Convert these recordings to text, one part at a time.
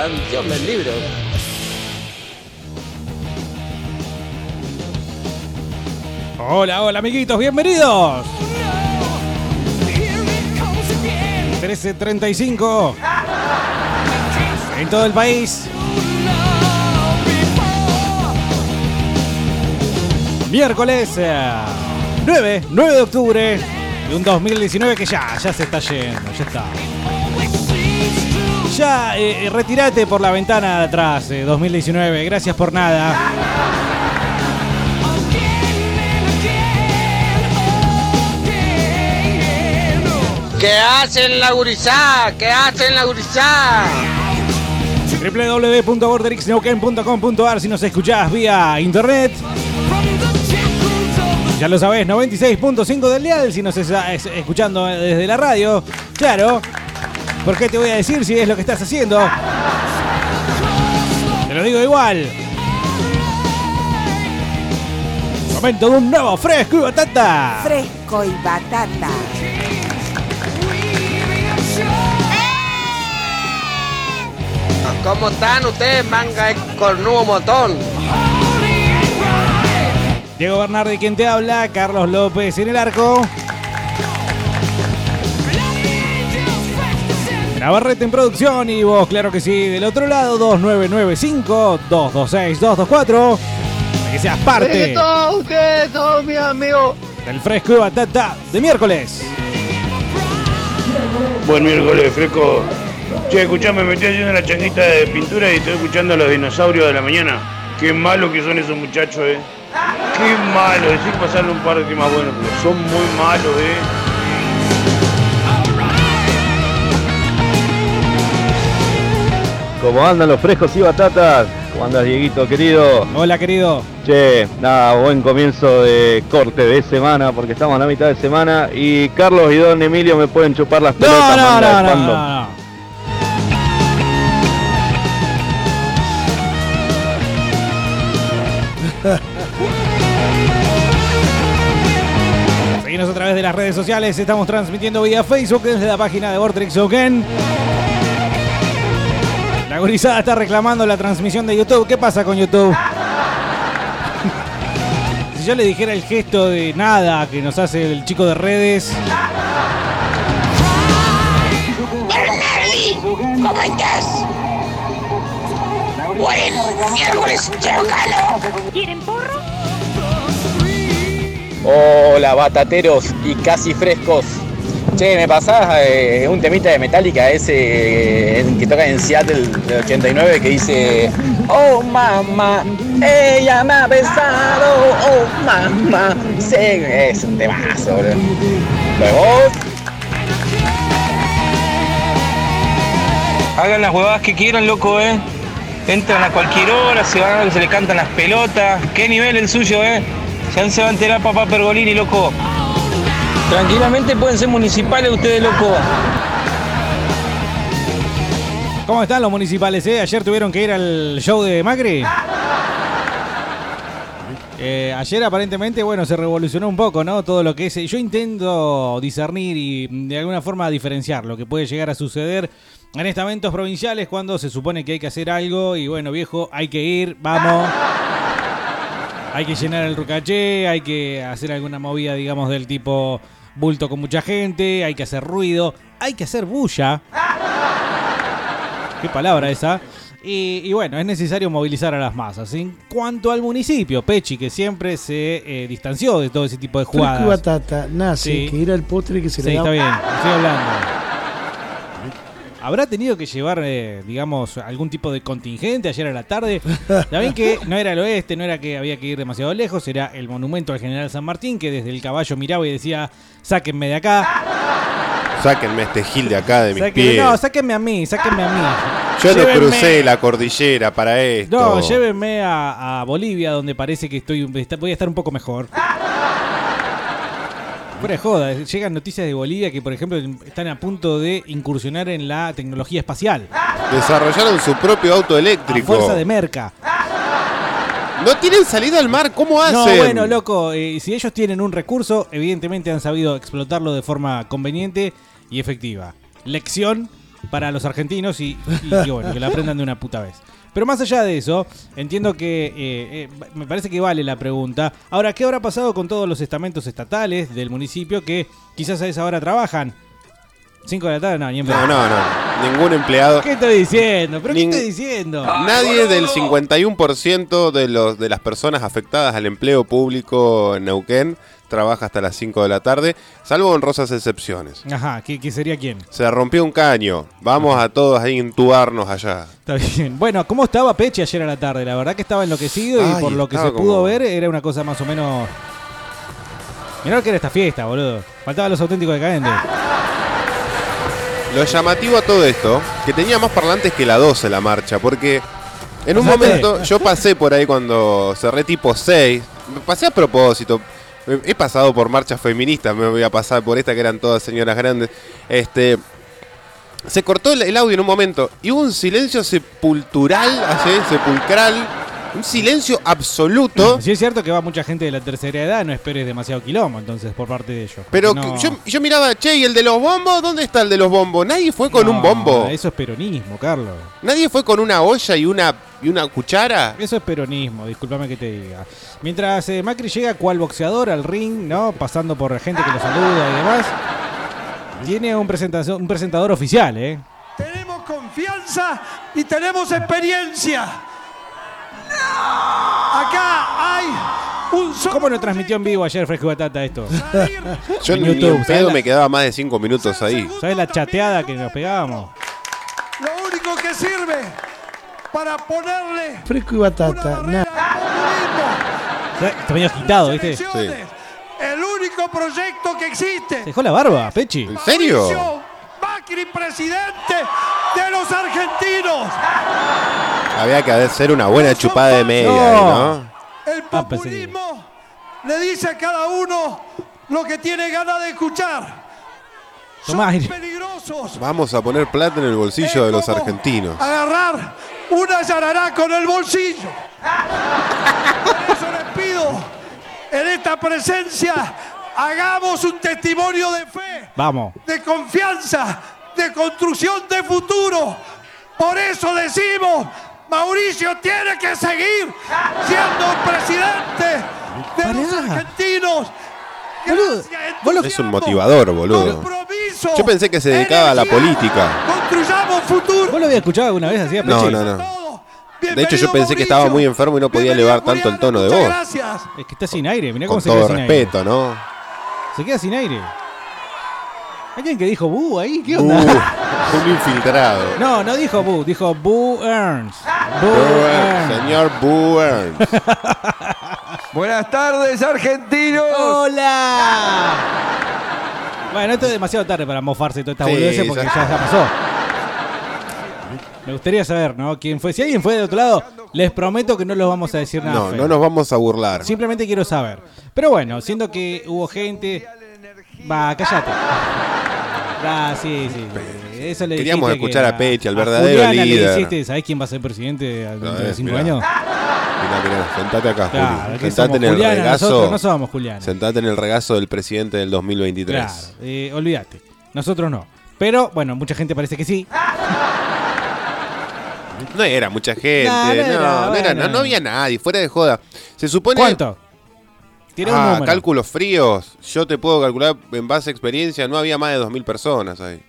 tan Dios me. Hola, hola amiguitos, bienvenidos. 13.35 en todo el país. Miércoles eh, 9, 9 de octubre de un 2019 que ya, ya se está yendo, ya está. Ya, eh, eh, retírate por la ventana de atrás, eh, 2019, gracias por nada. ¿Qué hacen la gurizá? ¿Qué hacen la gurizá? www.borderixneuquén.com.ar si nos escuchás vía internet. Ya lo sabés, 96.5 del dial si nos estás escuchando desde la radio. Claro. ¿Por qué te voy a decir si es lo que estás haciendo? Te lo digo igual. Momento de un nuevo fresco y batata. Fresco y batata. ¿Cómo están ustedes, manga de cornudo motón? Diego Bernardi quien te habla, Carlos López en el arco. Navarrete en producción y vos, claro que sí, del otro lado, 2995-226-224. Para que seas parte todos ustedes, todos mis amigos. del fresco y batata de miércoles. Buen miércoles, fresco. Che, escuchame, me estoy haciendo una changuita de pintura y estoy escuchando a los dinosaurios de la mañana. Qué malos que son esos muchachos, eh. Qué malo, decir pasarle un par de temas buenos, pero son muy malos, eh. ¿Cómo andan los frescos y batatas? ¿Cómo andas, Dieguito, querido? Hola, querido. Che, nada, buen comienzo de corte de semana, porque estamos a la mitad de semana. Y Carlos y Don Emilio me pueden chupar las pelotas. no, no, no, no, no. Seguinos a través de las redes sociales. Estamos transmitiendo vía Facebook desde la página de Vortex Oken. Gurizada está reclamando la transmisión de YouTube. ¿Qué pasa con YouTube? si yo le dijera el gesto de nada que nos hace el chico de redes. ¿Cómo estás? Buen miércoles. ¿Quieren porro? Hola batateros y casi frescos. Che, me pasás eh, un temita de Metallica, ese eh, que toca en Seattle del 89 que dice Oh mamá, ella me ha besado, oh mamá. Sí, es un temazo, bro. Luego, Hagan las huevadas que quieran, loco, ¿eh? Entran a cualquier hora, se van se le cantan las pelotas. ¿Qué nivel el suyo, eh? Ya se va a enterar papá Pergolini, loco. Tranquilamente pueden ser municipales ustedes, loco. ¿Cómo están los municipales? eh? Ayer tuvieron que ir al show de Macri. Eh, ayer aparentemente, bueno, se revolucionó un poco, ¿no? Todo lo que es... Yo intento discernir y mm, de alguna forma diferenciar lo que puede llegar a suceder en estamentos provinciales cuando se supone que hay que hacer algo y bueno, viejo, hay que ir, vamos. Hay que llenar el rucaché, hay que hacer alguna movida, digamos, del tipo bulto con mucha gente, hay que hacer ruido, hay que hacer bulla. Qué palabra esa. Y, y bueno, es necesario movilizar a las masas. En cuanto al municipio, Pechi, que siempre se eh, distanció de todo ese tipo de jugadas. batata, nace, Sí. que era el postre que se Sí, le está daba. bien, estoy hablando. ¿Habrá tenido que llevar, eh, digamos, algún tipo de contingente ayer a la tarde? También que no era el oeste, no era que había que ir demasiado lejos, era el monumento al general San Martín, que desde el caballo miraba y decía, sáquenme de acá. Sáquenme este gil de acá de mis Sáquenme- pies. no, sáquenme a mí, sáquenme a mí. Yo no crucé la cordillera para esto. No, llévenme a, a Bolivia, donde parece que estoy voy a estar un poco mejor. Fuera de joda, llegan noticias de Bolivia que, por ejemplo, están a punto de incursionar en la tecnología espacial. Desarrollaron su propio auto A eléctrico. fuerza de merca. No tienen salida al mar, ¿cómo hacen? No, bueno, loco, eh, si ellos tienen un recurso, evidentemente han sabido explotarlo de forma conveniente y efectiva. Lección para los argentinos y, y bueno, que la aprendan de una puta vez. Pero más allá de eso, entiendo que eh, eh, me parece que vale la pregunta. Ahora, ¿qué habrá pasado con todos los estamentos estatales del municipio que quizás a esa hora trabajan? ¿Cinco de la tarde? No, ni en pedo. No, no, no. Ningún empleado. ¿Qué estoy diciendo? ¿Pero qué Ning- estoy diciendo? Nadie del 51% de, los, de las personas afectadas al empleo público en Neuquén trabaja hasta las 5 de la tarde, salvo honrosas excepciones. Ajá, ¿qué, qué sería quién? Se rompió un caño. Vamos a todos ahí a intubarnos allá. Está bien. Bueno, ¿cómo estaba Peche ayer a la tarde? La verdad que estaba enloquecido y Ay, por lo que se pudo ver era una cosa más o menos... Mirá lo que era esta fiesta, boludo. Faltaban los auténticos decadentes. Lo llamativo a todo esto, que tenía más parlantes que la 12 la marcha, porque en un momento yo pasé por ahí cuando cerré tipo 6, me pasé a propósito. He pasado por marchas feministas, me voy a pasar por esta que eran todas señoras grandes. Este se cortó el, el audio en un momento y hubo un silencio sepultural, así, sepulcral, un silencio absoluto. Si es cierto que va mucha gente de la tercera edad, no esperes demasiado quilombo entonces por parte de ellos. Pero No. yo, yo miraba, che, ¿y el de los bombos? ¿Dónde está el de los bombos? Nadie fue con No, un bombo. Eso es peronismo, Carlos. Nadie fue con una olla y una, y una cuchara. Eso es peronismo, discúlpame que te diga. Mientras eh, Macri llega cual boxeador al ring, ¿no? Pasando por gente que lo saluda y demás. Tiene un, presentación, un presentador oficial, ¿eh? Tenemos confianza y tenemos experiencia. Acá hay un solo ¿Cómo no transmitió en vivo ayer Fresco y Batata esto? Yo En YouTube, me quedaba más de 5 minutos ahí. ¿Sabes la chateada que nos pegábamos? Lo único que sirve para ponerle Fresco y batata, nada. Está medio agitado, ¿viste? El único proyecto que existe. Se dejó la barba, Pechi. ¿En serio? Mauricio Macri, presidente de los argentinos. Había que hacer una buena chupada de media, No. ahí, ¿no? El Ah, populismo le dice a cada uno lo que tiene ganas de escuchar. Tomá aire. Peligrosos. Vamos a poner plata en el bolsillo de los argentinos. Agarrar una yarará con el bolsillo. Por eso les pido, en esta presencia, hagamos un testimonio de fe, Vamos. de confianza, de construcción de futuro. Por eso decimos, Mauricio tiene que seguir siendo presidente de los argentinos. Boludo, Gracias, vos lo- Es un motivador, boludo. compromiso, Yo pensé que se dedicaba a la energía. política. Construyamos futuro. ¿Vos lo habías escuchado alguna vez así a? No, no, no. De hecho, yo pensé que estaba muy enfermo y no podía elevar tanto el tono de voz. Gracias. Es que está sin aire, mirá cómo Con se queda todo sin respeto, ¿no? aire. Se queda sin aire. ¿Alguien que dijo bu ahí? ¿Qué onda? un infiltrado. No, no dijo bu, dijo bu Earns. Bu Burns, Earns. señor Burns. Buenas tardes, argentinos. ¡Hola! Bueno, esto es demasiado tarde para mofarse de toda esta Sí, boludez porque ya- ya, ya pasó. Me gustaría saber, ¿no? ¿Quién fue? Si alguien fue del otro lado, les prometo que no los vamos a decir nada. No, feo. no nos vamos a burlar. Simplemente quiero saber. Pero bueno, siendo que hubo gente. Va, cállate. Ah, sí, sí. Eso le Queríamos dijiste escuchar que a Pechi, al verdadero Juliana líder. Le dijiste, ¿sabés quién va a ser presidente dentro de cinco mirá. años? Mirá, mirá, sentate acá, Claro, Juli. Sentate somos en el Juliana, regazo. nosotros no somos Juliana. Sentate en el regazo del presidente del 2023. Claro, eh, olvídate. Nosotros no. Pero, bueno, mucha gente parece que sí. No era mucha gente, No, no, no era, no- no había nadie, fuera de joda. Se supone. ¿Cuánto? Tiré Ah, cálculos fríos. Yo te puedo calcular en base a experiencia, no había más de 2.000 personas ahí.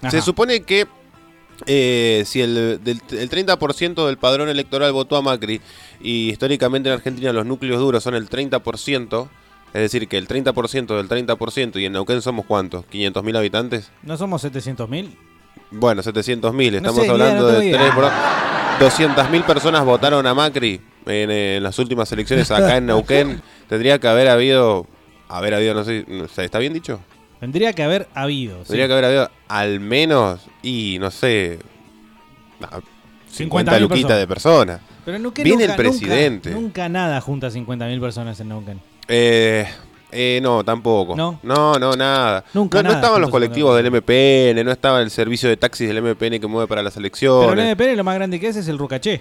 Ajá. Se supone que eh, si el, del- el 30% del padrón electoral votó a Macri y históricamente en Argentina los núcleos duros son el 30%, es decir, que el 30% del 30% y en Neuquén somos cuántos, 500.000 habitantes. ¿No somos 700 mil? Bueno, 700.000, No estamos sé, hablando no de tengo 3 idea. por 200.000 personas votaron a Macri en, eh, en las últimas elecciones acá en Neuquén. Tendría que haber habido, haber habido, no sé, no sé, ¿está bien dicho? Tendría que haber habido. sí. Tendría que haber habido al menos, y no sé, ah, 50 50.000 luquitas personas. de personas. Pero en Neuquén Viene nunca- el presidente. Nunca, nunca nada junta 50.000 personas en Neuquén. Eh, eh, no, tampoco. ¿No? no, no, nada. Nunca no, no nada, estaban los colectivos del MPN, no estaba el servicio de taxis del MPN que mueve para las Pero elecciones. el MPN lo más grande que es es el Rucaché.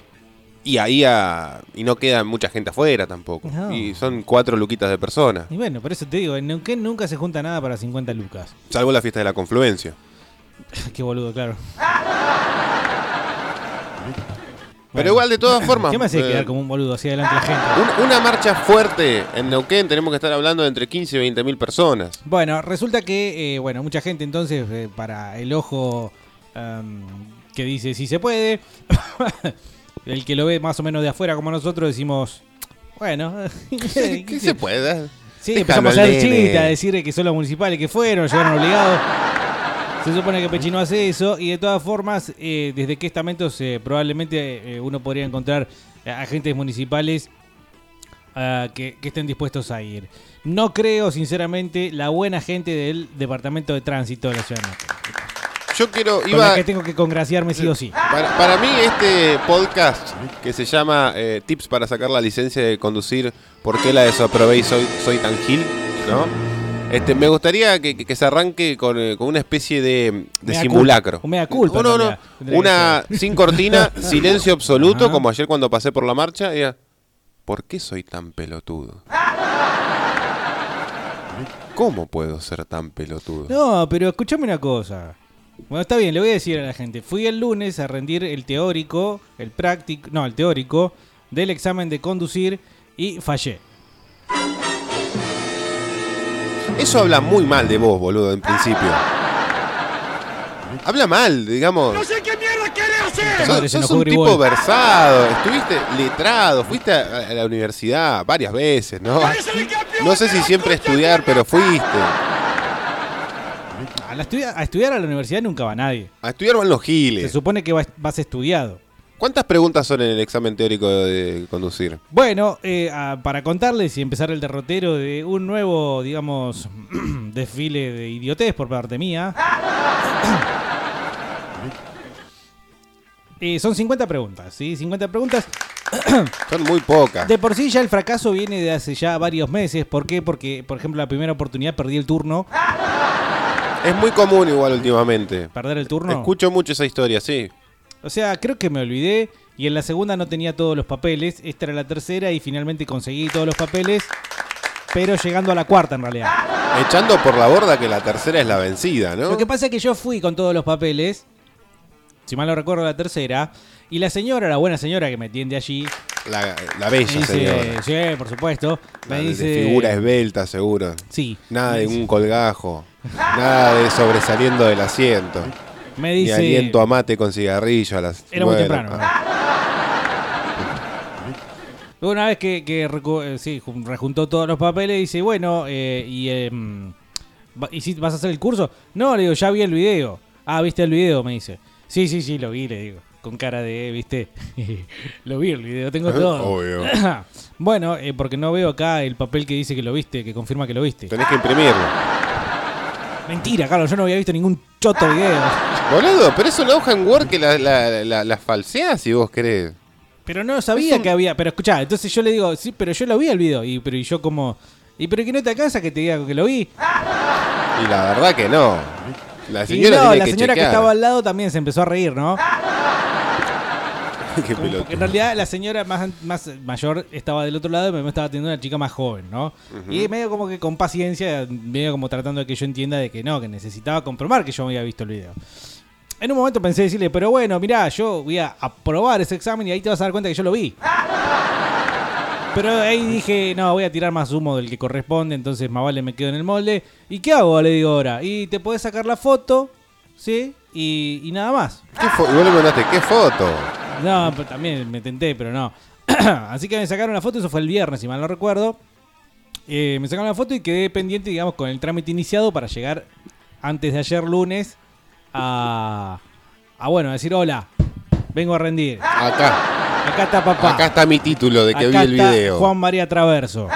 Y ahí a- y no queda mucha gente afuera tampoco. No. Y son cuatro luquitas de personas. Y bueno, por eso te digo, en Neuquén nunca se junta nada para 50 lucas. Salvo la fiesta de la confluencia. Qué boludo, claro. Pero igual, de todas formas. ¿Qué me hace eh, quedar como un boludo así adelante la gente? un- una marcha fuerte en Neuquén, tenemos que estar hablando de entre 15 y 20 mil personas. Bueno, resulta que, eh, bueno, mucha gente entonces, eh, para el ojo em, que dice si se puede, el que lo ve más o menos de afuera como nosotros, decimos, bueno, ¿Qué se puede? Sí, Déjalo empezamos a hacer chistes, a decir que son los municipales que fueron, llegaron obligados. Se supone que Pechino hace eso y de todas formas, eh, desde qué estamentos eh, probablemente eh, uno podría encontrar agentes municipales ah, que, que estén dispuestos a ir. No creo, sinceramente, la buena gente del Departamento de Tránsito de la ciudad. de Neuquén, Yo quiero. Con Iba, la que tengo que congraciarme sí o sí. Para, para mí este podcast que se llama eh, Tips para sacar la licencia de conducir, ¿por qué la desaprobé y soy, soy tan gil? ¿No? Este, me gustaría que, que- que se arranque con, eh, con una especie de, de Mea simulacro. culpa, mea culpa, No, no, no. Una sin cortina, silencio absoluto, Ajá. como ayer cuando pasé por la marcha. era, ¿Por qué soy tan pelotudo? ¿Cómo puedo ser tan pelotudo? No, pero escúchame una cosa. Bueno, está bien, le voy a decir a la gente. Fui el lunes a rendir el teórico, el práctico, no, el teórico del examen de conducir y fallé. Eso habla muy mal de vos, boludo, en principio. Habla mal, digamos. No sé qué mierda querés hacer. Sos, sos un tipo versado, estuviste letrado, fuiste a, a la universidad varias veces, ¿no? No sé si siempre estudiar, pero fuiste. A, la estudia- a estudiar a la universidad nunca va nadie. A estudiar van los Se giles. supone que vas, vas estudiado. ¿Cuántas preguntas son en el examen teórico de conducir? Bueno, eh, para contarles y empezar el derrotero de un nuevo, digamos, desfile de idiotez por parte mía. Eh, son 50 preguntas, ¿sí? 50 preguntas. Son muy pocas. De por sí ya el fracaso viene de hace ya varios meses. ¿Por qué? Porque, por ejemplo, la primera oportunidad perdí el turno. Es muy común igual últimamente. ¿Perder el turno? Escucho mucho esa historia, sí. O sea, creo que me olvidé y en la segunda no tenía todos los papeles. Esta era la tercera y finalmente conseguí todos los papeles. Pero llegando a la cuarta en realidad. Echando por la borda que la tercera es la vencida, ¿no? Lo que pasa es que yo fui con todos los papeles. Si mal no recuerdo, la tercera. Y la señora, la buena señora que me atiende allí. La, la bella dice, señora. Sí, por supuesto. Me La dice. de figura esbelta, seguro. Sí. Nada de un colgajo. Nada de sobresaliendo del asiento. Me Ni dice. aliento a mate con cigarrillo a las Era muy temprano. Una vez que, que recu- eh, sí, jun- rejuntó todos los papeles, dice, bueno, eh, y, va- ¿y si vas a hacer el curso? No, le digo, ya vi el video. Ah, ¿viste el video? Me dice. Sí, sí, sí, lo vi, le digo. Con cara de, ¿viste? lo vi el video, tengo todo. Obvio. bueno, eh, porque no veo acá el papel que dice que lo viste, que confirma que lo viste. Tenés que imprimirlo. Mentira, Carlos, yo no había visto ningún choto video. Boludo, pero es una hoja en Word que la, la, la, la falseás si vos querés. Pero no sabía que había. Pero escuchá, entonces yo le digo, sí, pero yo lo vi el video. Y, pero y yo como. ¿Y pero que no te alcanza que te diga que lo vi? Y la verdad que no. La Y señora no, tiene la que señora que estaba al lado también se empezó a reír, ¿no? Qué Como- en realidad la señora más, más mayor estaba del otro lado y me estaba atendiendo una chica más joven, ¿no? Y medio como que con paciencia, medio como tratando de que yo entienda de que no, que necesitaba comprobar que yo había visto el video. En un momento pensé decirle, pero bueno, mirá, yo voy a aprobar ese examen y ahí te vas a dar cuenta que yo lo vi. Pero ahí dije, no, voy a tirar más humo del que corresponde, entonces más vale me quedo en el molde. ¿Y qué hago? Le digo ahora. Y te podés sacar la foto, ¿sí? Y, y nada más. ¿Qué vos le mandaste, ¿qué foto? No, pero también me tenté, pero no. Así que me sacaron la foto, eso fue el viernes, si mal no recuerdo. Eh, me sacaron la foto y quedé pendiente, digamos, con el trámite iniciado para llegar antes de ayer lunes a, a bueno, a decir hola, vengo a rendir. Acá. Acá está papá. Acá está mi título de que Acá vi el está video. Juan María Traverso.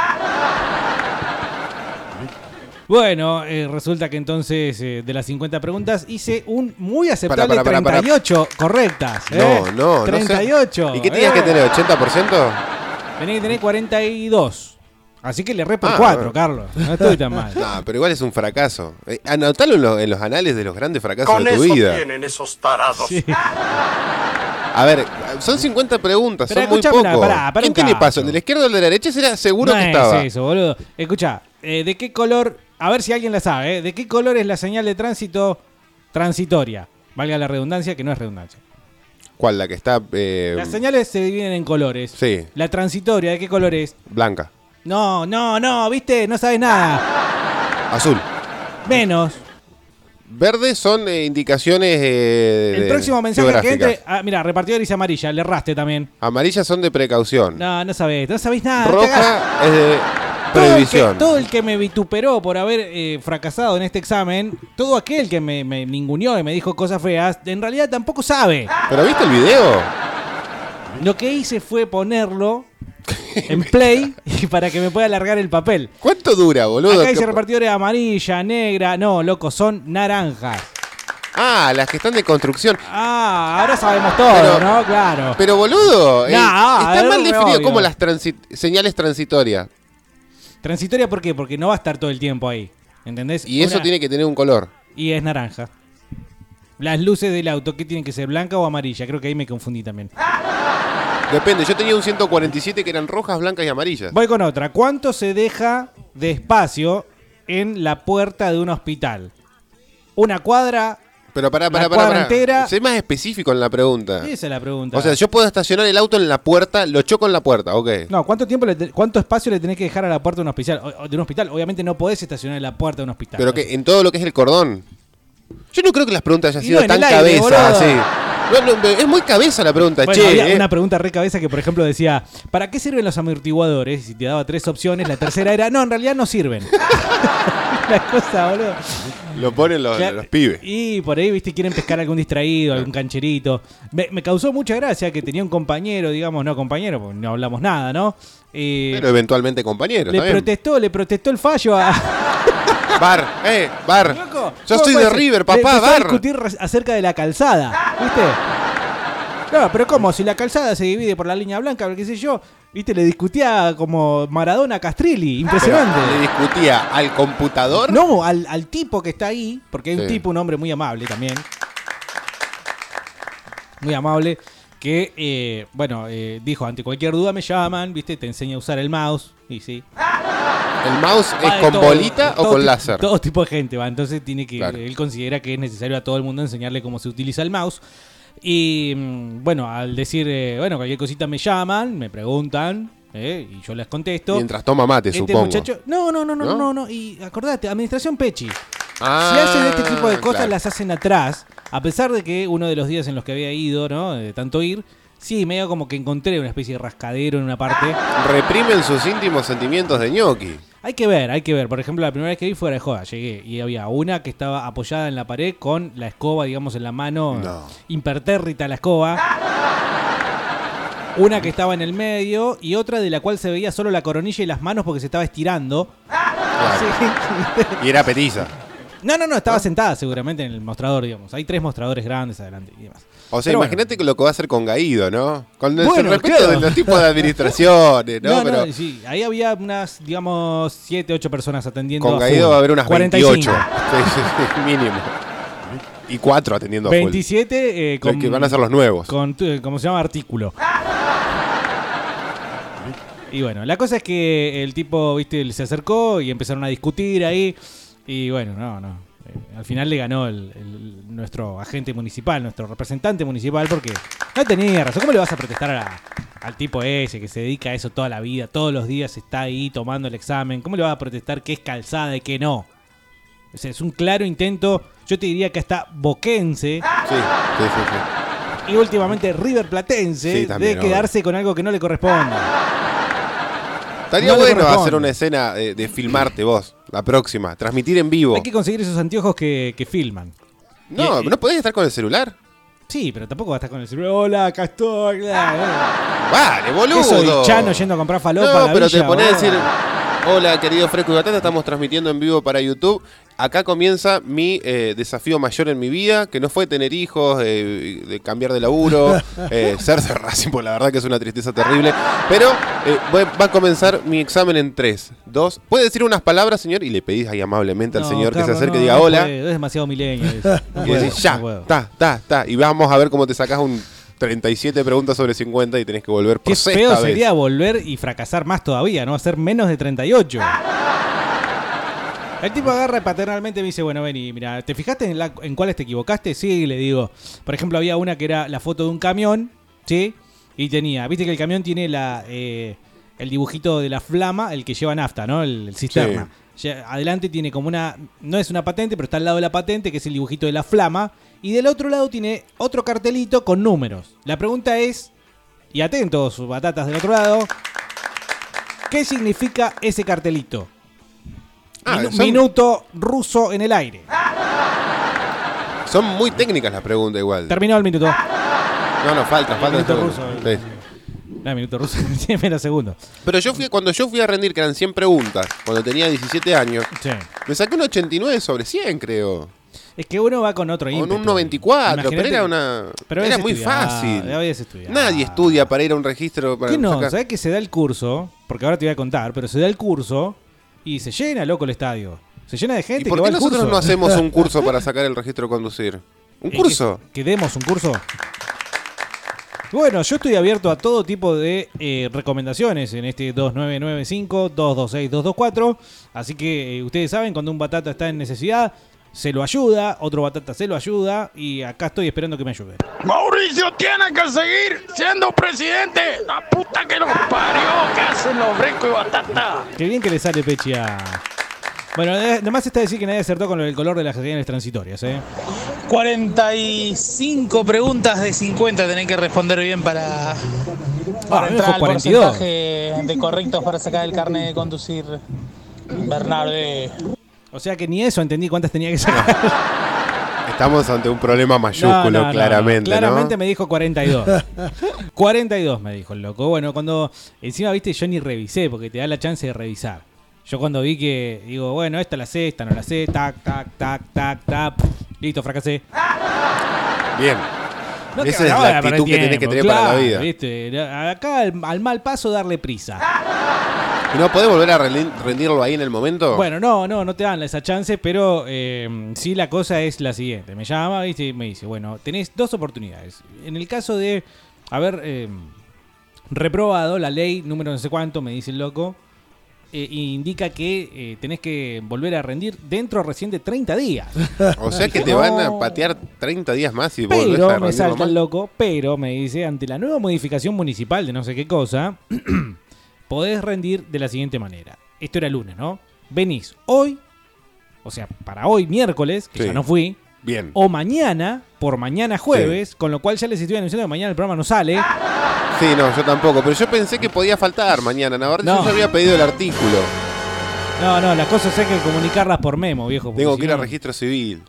Bueno, eh, resulta que entonces eh, de las 50 preguntas hice un muy aceptable Para, para, para, para. 38 correctas. No, ¿eh? no, no sé. 38. ¿Y qué tenías ¿eh? que tener? ¿80%? Tenés que tener 42. Así que le re por Ah, 4, bueno. Carlos. No estoy tan mal. No, pero igual es un fracaso. Eh, anotalo en, lo- en los anales de los grandes fracasos Con de tu eso vida. tienen esos tarados. A ver, son 50 preguntas, Pero son muy pará, pará ¿Quién tiene caso. paso? ¿De la izquierda o de la derecha? Será seguro no que es estaba. eso, boludo. Escucha, eh, ¿de qué color? A ver si alguien la sabe, ¿eh? ¿De qué color es la señal de tránsito transitoria? Valga la redundancia, que no es redundancia. ¿Cuál? La que está eh, Las señales se dividen en colores. Sí, La transitoria, ¿de qué color es? blanca. No, no, no, ¿viste? No sabes nada. Azul. Menos. Verde son eh, indicaciones eh, El próximo mensaje que entre. Ah, mira, repartidor dice amarilla, le erraste también. Amarillas son de precaución. No, no sabés, no sabés nada. Roja es de Todo el, que, previsión. todo el que me vituperó por haber eh, fracasado en este examen, todo aquel que me, me ninguneó y me dijo cosas feas, en realidad tampoco sabe. ¿Pero viste el video? Lo que hice fue ponerlo en play y para que me pueda alargar el papel. ¿Cuánto dura, boludo? Acá dice ¿Qué- repartidores amarilla, negra, no, loco, son naranjas. Ah, las que están de construcción. Ah, ahora sabemos todo, Pero- ¿no? Claro. Pero boludo, eh, No, está es mal definido obvio. como las transi- señales transitorias. Transitoria, ¿por qué? Porque no va a estar todo el tiempo ahí. ¿Entendés? Y eso Una- tiene que tener un color. Y es naranja. Las luces del auto, ¿qué tienen que ser? ¿Blanca o amarilla? Creo que ahí me confundí también. Depende, yo tenía un 147 que eran rojas, blancas y amarillas. Voy con otra. ¿Cuánto se deja de espacio en la puerta de un hospital? ¿Una cuadra? Pero pará, pará, pará. Sé más específico en la pregunta. Esa es la pregunta. O sea, yo puedo estacionar el auto en la puerta, lo choco en la puerta, ok. No, ¿cuánto tiempo le te- cuánto espacio le tenés que dejar a la puerta de un hospital? O- de un hospital, obviamente no podés estacionar en la puerta de un hospital. Pero que en todo lo que es el cordón. Yo no creo que las preguntas hayan Y sido no, tan cabeza así. No, no, es muy cabeza la pregunta, Bueno, che. había eh. una pregunta re cabeza que, por ejemplo, decía, ¿para qué sirven los amortiguadores? Y te daba tres opciones, la tercera era, no, en realidad no sirven. la cosa, boludo. Lo ponen los, Claro. los pibes. Y por ahí, viste, quieren pescar algún distraído, algún cancherito. Me, me causó mucha gracia que tenía un compañero, digamos, no compañero, porque no hablamos nada, ¿no? Eh, Pero eventualmente compañeros, le protestó, le protestó el fallo a... Bar, eh, bar. Loco, Yo ¿cómo soy de? River, Le papá, a bar. discutir res- acerca de la calzada, ¿viste? No, pero ¿cómo? Si la calzada se divide por la línea blanca, qué sé yo, ¿viste? Le discutía como Maradona Castrilli, impresionante. Pero, ¿Le discutía al computador? No, al, al tipo que está ahí, porque hay un tipo, un hombre muy amable también. Muy amable. Que, eh, bueno, eh, dijo, ante cualquier duda me llaman, ¿viste? Te enseña a usar el mouse. Y sí. ¿El mouse es con todo, bolita o con láser? Todo tipo de gente, va. Entonces tiene que. Claro. Él considera que es necesario a todo el mundo enseñarle cómo se utiliza el mouse. Y mm, bueno, al decir, eh, bueno, cualquier cosita me llaman, me preguntan, eh, y yo les contesto. Mientras toma mate, este supongo. muchacho. No, no, no, no, ¿No? no, no. Y acordate, administración Pechi. Ah, si hacen este tipo de cosas, claro. las hacen atrás. A pesar de que uno de los días en los que había ido, ¿no? De tanto ir, sí, medio como que encontré una especie de rascadero en una parte. Reprimen sus íntimos sentimientos de ñoqui. Hay que ver, hay que ver. Por ejemplo, la primera vez que vi fuera de joda, llegué y había una que estaba apoyada en la pared con la escoba, digamos, en la mano, No. impertérrita la escoba. Una que estaba en el medio y otra de la cual se veía solo la coronilla y las manos porque se estaba estirando. Claro. Y era petiza. No, no, no, estaba sentada seguramente en el mostrador, digamos. Hay tres mostradores grandes adelante y demás. O sea, imagínate que lo que va a hacer con Gaído, ¿no? Con el Bueno, respeto claro. de los tipos de administraciones, ¿no? No, no, Pero sí, ahí había unas, digamos, 7, 8 personas atendiendo. con a Gaído full. va a haber unas 45. 28. Sí, sí, sí, mínimo. Y cuatro atendiendo a full. 27 eh, Los con, que van a ser los nuevos. Con, eh, ¿cómo se llama? Artículo. Y bueno, la cosa es que el tipo, viste, se acercó y empezaron a discutir ahí. Y bueno, no, no. Eh, al final le ganó el, el- nuestro agente municipal, nuestro representante municipal, porque no tenía razón. ¿Cómo le vas a protestar a la- al tipo ese que se dedica a eso toda la vida, todos los días está ahí tomando el examen? ¿Cómo le vas a protestar que es calzada y que no? O sea, es un claro intento, yo te diría que hasta boquense Sí, sí, sí. sí. y últimamente River Platense también, de quedarse con algo que no le corresponde. Estaría No bueno corresponde. hacer una escena de, de filmarte vos, la próxima, transmitir en vivo. Hay que conseguir esos anteojos que, que filman. No, Y- y- ¿no podés estar con el celular? Sí, pero tampoco va a estar con el celular. Hola, acá estoy. Vale, boludo. Eso de Chano yendo a comprar falopa a No, la pero villa, te pones a boludo. decir, hola querido Fresco y Batata, estamos transmitiendo en vivo para YouTube. Acá comienza mi eh, desafío mayor en mi vida, que no fue tener hijos, eh, de cambiar de laburo, eh, ser de Racing, pues la verdad que es una tristeza terrible. Pero eh, voy- va a comenzar mi examen en 3, 2. ¿Puede decir unas palabras, señor? Y le pedís ahí amablemente al No, señor que se acerque no, y diga no hola. es demasiado milenio. eso. Y puedo, decís, ya, ta, ta, ta. Y vamos a ver cómo te sacas un 37 preguntas sobre 50 y tenés que volver por Qué sexta feo vez. sería volver y fracasar más todavía, ¿no? Hacer menos de 38. El tipo agarra y paternalmente me dice, bueno, vení, mira, ¿te fijaste en, la- en cuáles te equivocaste? Sí, le digo. Por ejemplo, había una que era la foto de un camión, ¿sí? Y tenía, viste que el camión tiene la eh, el dibujito de la flama, el que lleva nafta, ¿no? El, el cisterna. Adelante tiene como una, no es una patente, pero está al lado de la patente, que es el dibujito de la flama. Y del otro lado tiene otro cartelito con números. La pregunta es, y atentos, batatas del otro lado, ¿qué significa ese cartelito? Ah, Minu- son- Minuto ruso en el aire. Son muy técnicas las preguntas igual. Terminó el minuto. No, no, falta, falta. minuto ruso. Sí. No, minuto ruso, menos segundos. Pero yo fui, cuando yo fui a rendir, que eran 100 preguntas, cuando tenía 17 años, Sí. me saqué un 89 sobre 100, creo. Es que uno va con otro Con ímpetu. un 94, pero era una. pero era muy fácil. Nadie estudia para ir a un registro. Para ¿Qué no? sacar- ¿Sabes que se da el curso? Porque ahora te voy a contar, pero se da el curso y se llena, loco, el estadio. Se llena de gente ¿Y por que va qué al nosotros curso. no hacemos un curso para sacar el registro de conducir? ¿Un Eh, curso? Que, que demos un curso. Bueno, yo estoy abierto a todo tipo de eh, recomendaciones en este 2995-226-224. Así que eh, ustedes saben, cuando un batata está en necesidad, se lo ayuda, otro batata se lo ayuda y acá estoy esperando que me ayude. Mauricio tiene que seguir siendo presidente. La puta que nos parió. ¿Qué hacen los frescos y batata? Qué bien que le sale Pechi a... Bueno, además está decir que nadie acertó con el color de las señales transitorias, ¿eh? 45 preguntas de 50 tenés que responder bien para, para Ah, entrar al 42. porcentaje de correctos para sacar el carnet de conducir. Bernardo. O sea que ni eso entendí cuántas tenía que sacar. Estamos ante un problema mayúsculo, No, no, claramente. ¿no? Claramente me dijo 42. 42 me dijo el loco. Bueno, cuando encima, viste, yo ni revisé porque te da la chance de revisar. Yo cuando vi que, digo, bueno, esta la sé, esta no la sé, tac, tac, tac, tac, tac, listo, fracasé. Bien. No Esa es la actitud que tenés que tiempo, tener para la vida. ¿viste? Acá al, al mal paso darle prisa. ¿Y no podés volver a rendi- rendirlo ahí en el momento? Bueno, no, no, no te dan esa chance, pero eh, sí la cosa es la siguiente. Me llama ¿viste? y me dice, bueno, tenés dos oportunidades. En el caso de haber eh, reprobado la ley número no sé cuánto, me dice el loco, eh, indica que eh, tenés que volver a rendir dentro recién de 30 días. O sea que te No. van a patear 30 días más y volvés a Pero me salta el loco, pero me dice, ante la nueva modificación municipal de no sé qué cosa, podés rendir de la siguiente manera. Esto era el lunes, ¿no? Venís hoy, o sea, para hoy miércoles, que Sí. ya no fui, Bien. o mañana, por mañana jueves, con lo cual ya les estoy anunciando que mañana el programa no sale. Sí, no, yo tampoco. Pero yo pensé que podía faltar mañana. La verdad, No. yo ya había pedido el artículo. No, no, las cosas hay que comunicarlas por memo, viejo. Tengo si que ir a no- registro civil.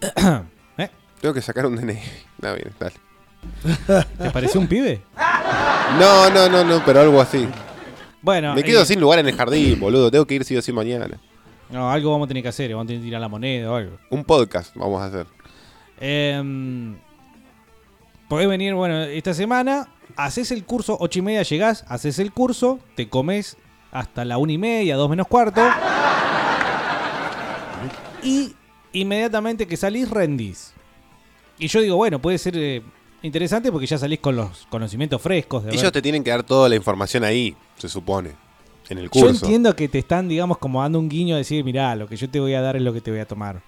¿Eh? Tengo que sacar un DNI. Está bien, dale. ¿Te pareció un pibe? No, no, no, no, pero algo así. Bueno, Me quedo eh, sin lugar en el jardín, boludo. Tengo que ir sí o sí mañana. No, algo vamos a tener que hacer, vamos a tener que tirar la moneda o algo. Un podcast vamos a hacer. Eh, podés venir, bueno, esta semana, haces el curso, ocho y media llegás, haces el curso, te comes hasta la una y media, dos menos cuarto. Y inmediatamente que salís, rendís. Y yo digo, bueno, puede ser eh, interesante porque ya salís con los conocimientos frescos. De Ellos ver- te tienen que dar toda la información ahí, se supone, en el Yo curso. entiendo que te están, digamos, como dando un guiño a decir, mirá, lo que yo te voy a dar es lo que te voy a tomar.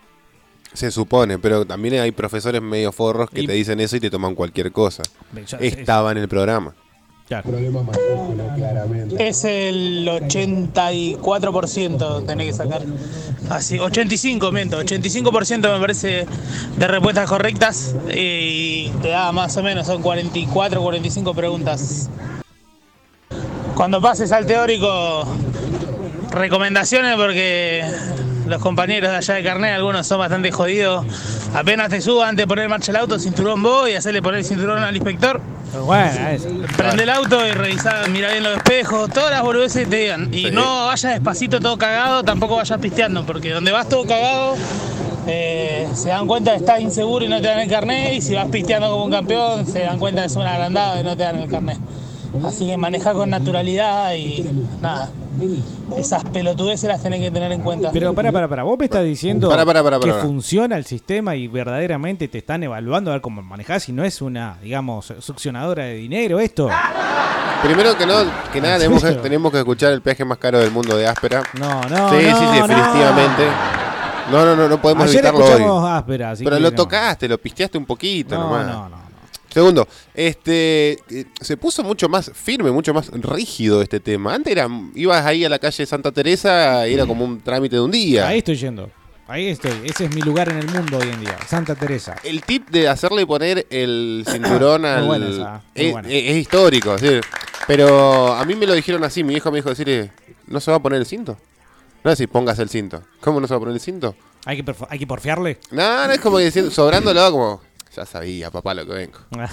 Se supone, pero también hay profesores medio forros que Y- te dicen eso y te toman cualquier cosa. Ya- Estaba en el programa. Es el 84% tenés que sacar. Así, 85, miento. 85% me parece de respuestas correctas y te da más o menos, son 44, 45 preguntas. Cuando pases al teórico, recomendaciones porque los compañeros de allá de carnet, algunos son bastante jodidos. Apenas te subas antes de poner en marcha el auto, cinturón vos y hacerle poner el cinturón al inspector. Bueno, es. Prende el auto y revisá, mira bien los espejos, todas las boludeces que te digan. Y Sí. no vayas despacito todo cagado, tampoco vayas pisteando, porque donde vas todo cagado, eh, se dan cuenta que estás inseguro y no te dan el carnet, y si vas pisteando como un campeón, se dan cuenta que es un agrandado y no te dan el carnet. Así que maneja con naturalidad y nada. Esas pelotudeces las tenés que tener en cuenta. Pero para, para, para, vos me estás diciendo que funciona el sistema y verdaderamente te están evaluando a ver cómo manejás y no es una, digamos, succionadora de dinero esto. Primero que no, que nada, ¿En tenemos que, serio? tenemos que escuchar el peaje más caro del mundo de Áspera. No, no, Sí, no, sí, sí, definitivamente. No, no, no, no podemos Ayer evitarlo escuchamos hoy. Áspera, así Pero que lo no. tocaste, lo pisteaste un poquito No, nomás. no, no, Segundo, este eh, se puso mucho más firme, mucho más rígido este tema. Antes era, ibas ahí a la calle Santa Teresa y era como un trámite de un día. Ahí estoy yendo. Ahí estoy. Ese es mi lugar en el mundo hoy en día. Santa Teresa. El tip de hacerle poner el cinturón Muy al. buena esa, muy es, buena. es- es histórico, sí. Pero a mí me lo dijeron así. Mi hijo me dijo decir, ¿no se va a poner el cinto? No es decir, pongas el cinto. ¿Cómo no se va a poner el cinto? ¿Hay que, hay que porfiarle? No, no es como diciendo, sobrándolo, como. Ya sabía, papá, lo que vengo.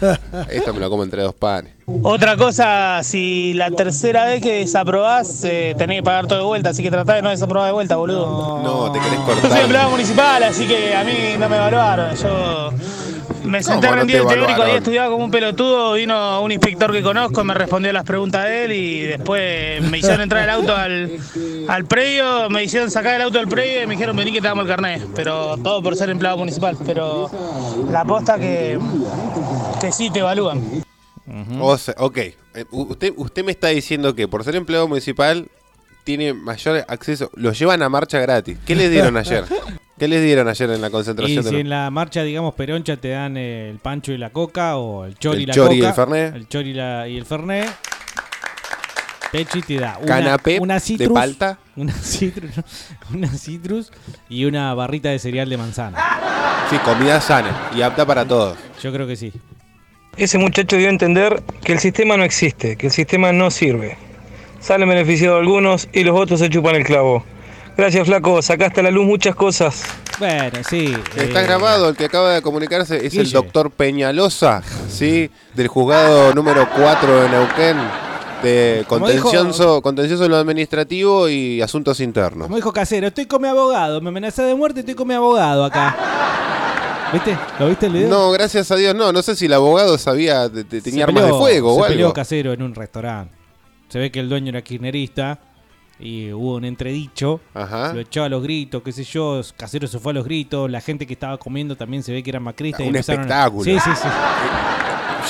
Esto me lo como entre dos panes. Otra cosa, si la tercera vez que desaprobás, eh, tenés que pagar todo de vuelta, así que tratá de no desaprobar de vuelta, boludo. No, te querés Yo soy cortar. empleado municipal, así que a mí no me evaluaron. Yo me senté a ¿Cómo no rendir te el teórico, ahí estudiaba como un pelotudo, vino un inspector que conozco, me respondió las preguntas de él y después me hicieron entrar el auto al, al predio, me hicieron sacar el auto del predio y me dijeron vení que te damos el carnet. Pero todo por ser empleado municipal, pero la posta que, que sí te evalúan. O sea, ok. Eh, Usted, usted me está diciendo que por ser empleado municipal tiene mayor acceso. Lo llevan a marcha gratis. ¿Qué les dieron ayer? ¿Qué les dieron ayer en la Y concentración? de si los- en la marcha, digamos, peroncha te dan el pancho y la coca, o el chori El y la chori y coca. el fernet. El chori y, la- y el fernet. Pechi te da una, Canapé una de citrus, palta. Una citrus, una citrus y una barrita de cereal de manzana. Sí, comida sana y apta para todos. Yo creo que sí. Ese muchacho dio a entender que el sistema no existe, que el sistema no sirve. Salen beneficiados algunos y los otros se chupan el clavo. Gracias, flaco. Sacaste a la luz muchas cosas. Bueno, sí. Está eh, grabado, el que acaba de comunicarse es el doctor Peñalosa, ¿sí? Del juzgado número 4 de Neuquén, de contencioso, contencioso en lo administrativo y asuntos internos. Como dijo Casero, estoy con mi abogado. Me amenazé de muerte, estoy con mi abogado acá. ¿Viste? ¿Lo viste el video? No, gracias a Dios, no. No sé si el abogado sabía, te- te- tenía Se armas peleó- de fuego se o peleó. Casero en un restaurante. Se ve que el dueño era kirchnerista y hubo un entredicho. Ajá. Lo echó a los gritos, qué sé yo. Casero se fue a los gritos. La gente que estaba comiendo también se ve que era macrista. y Un empezaron a- espectáculo. Sí, sí, sí.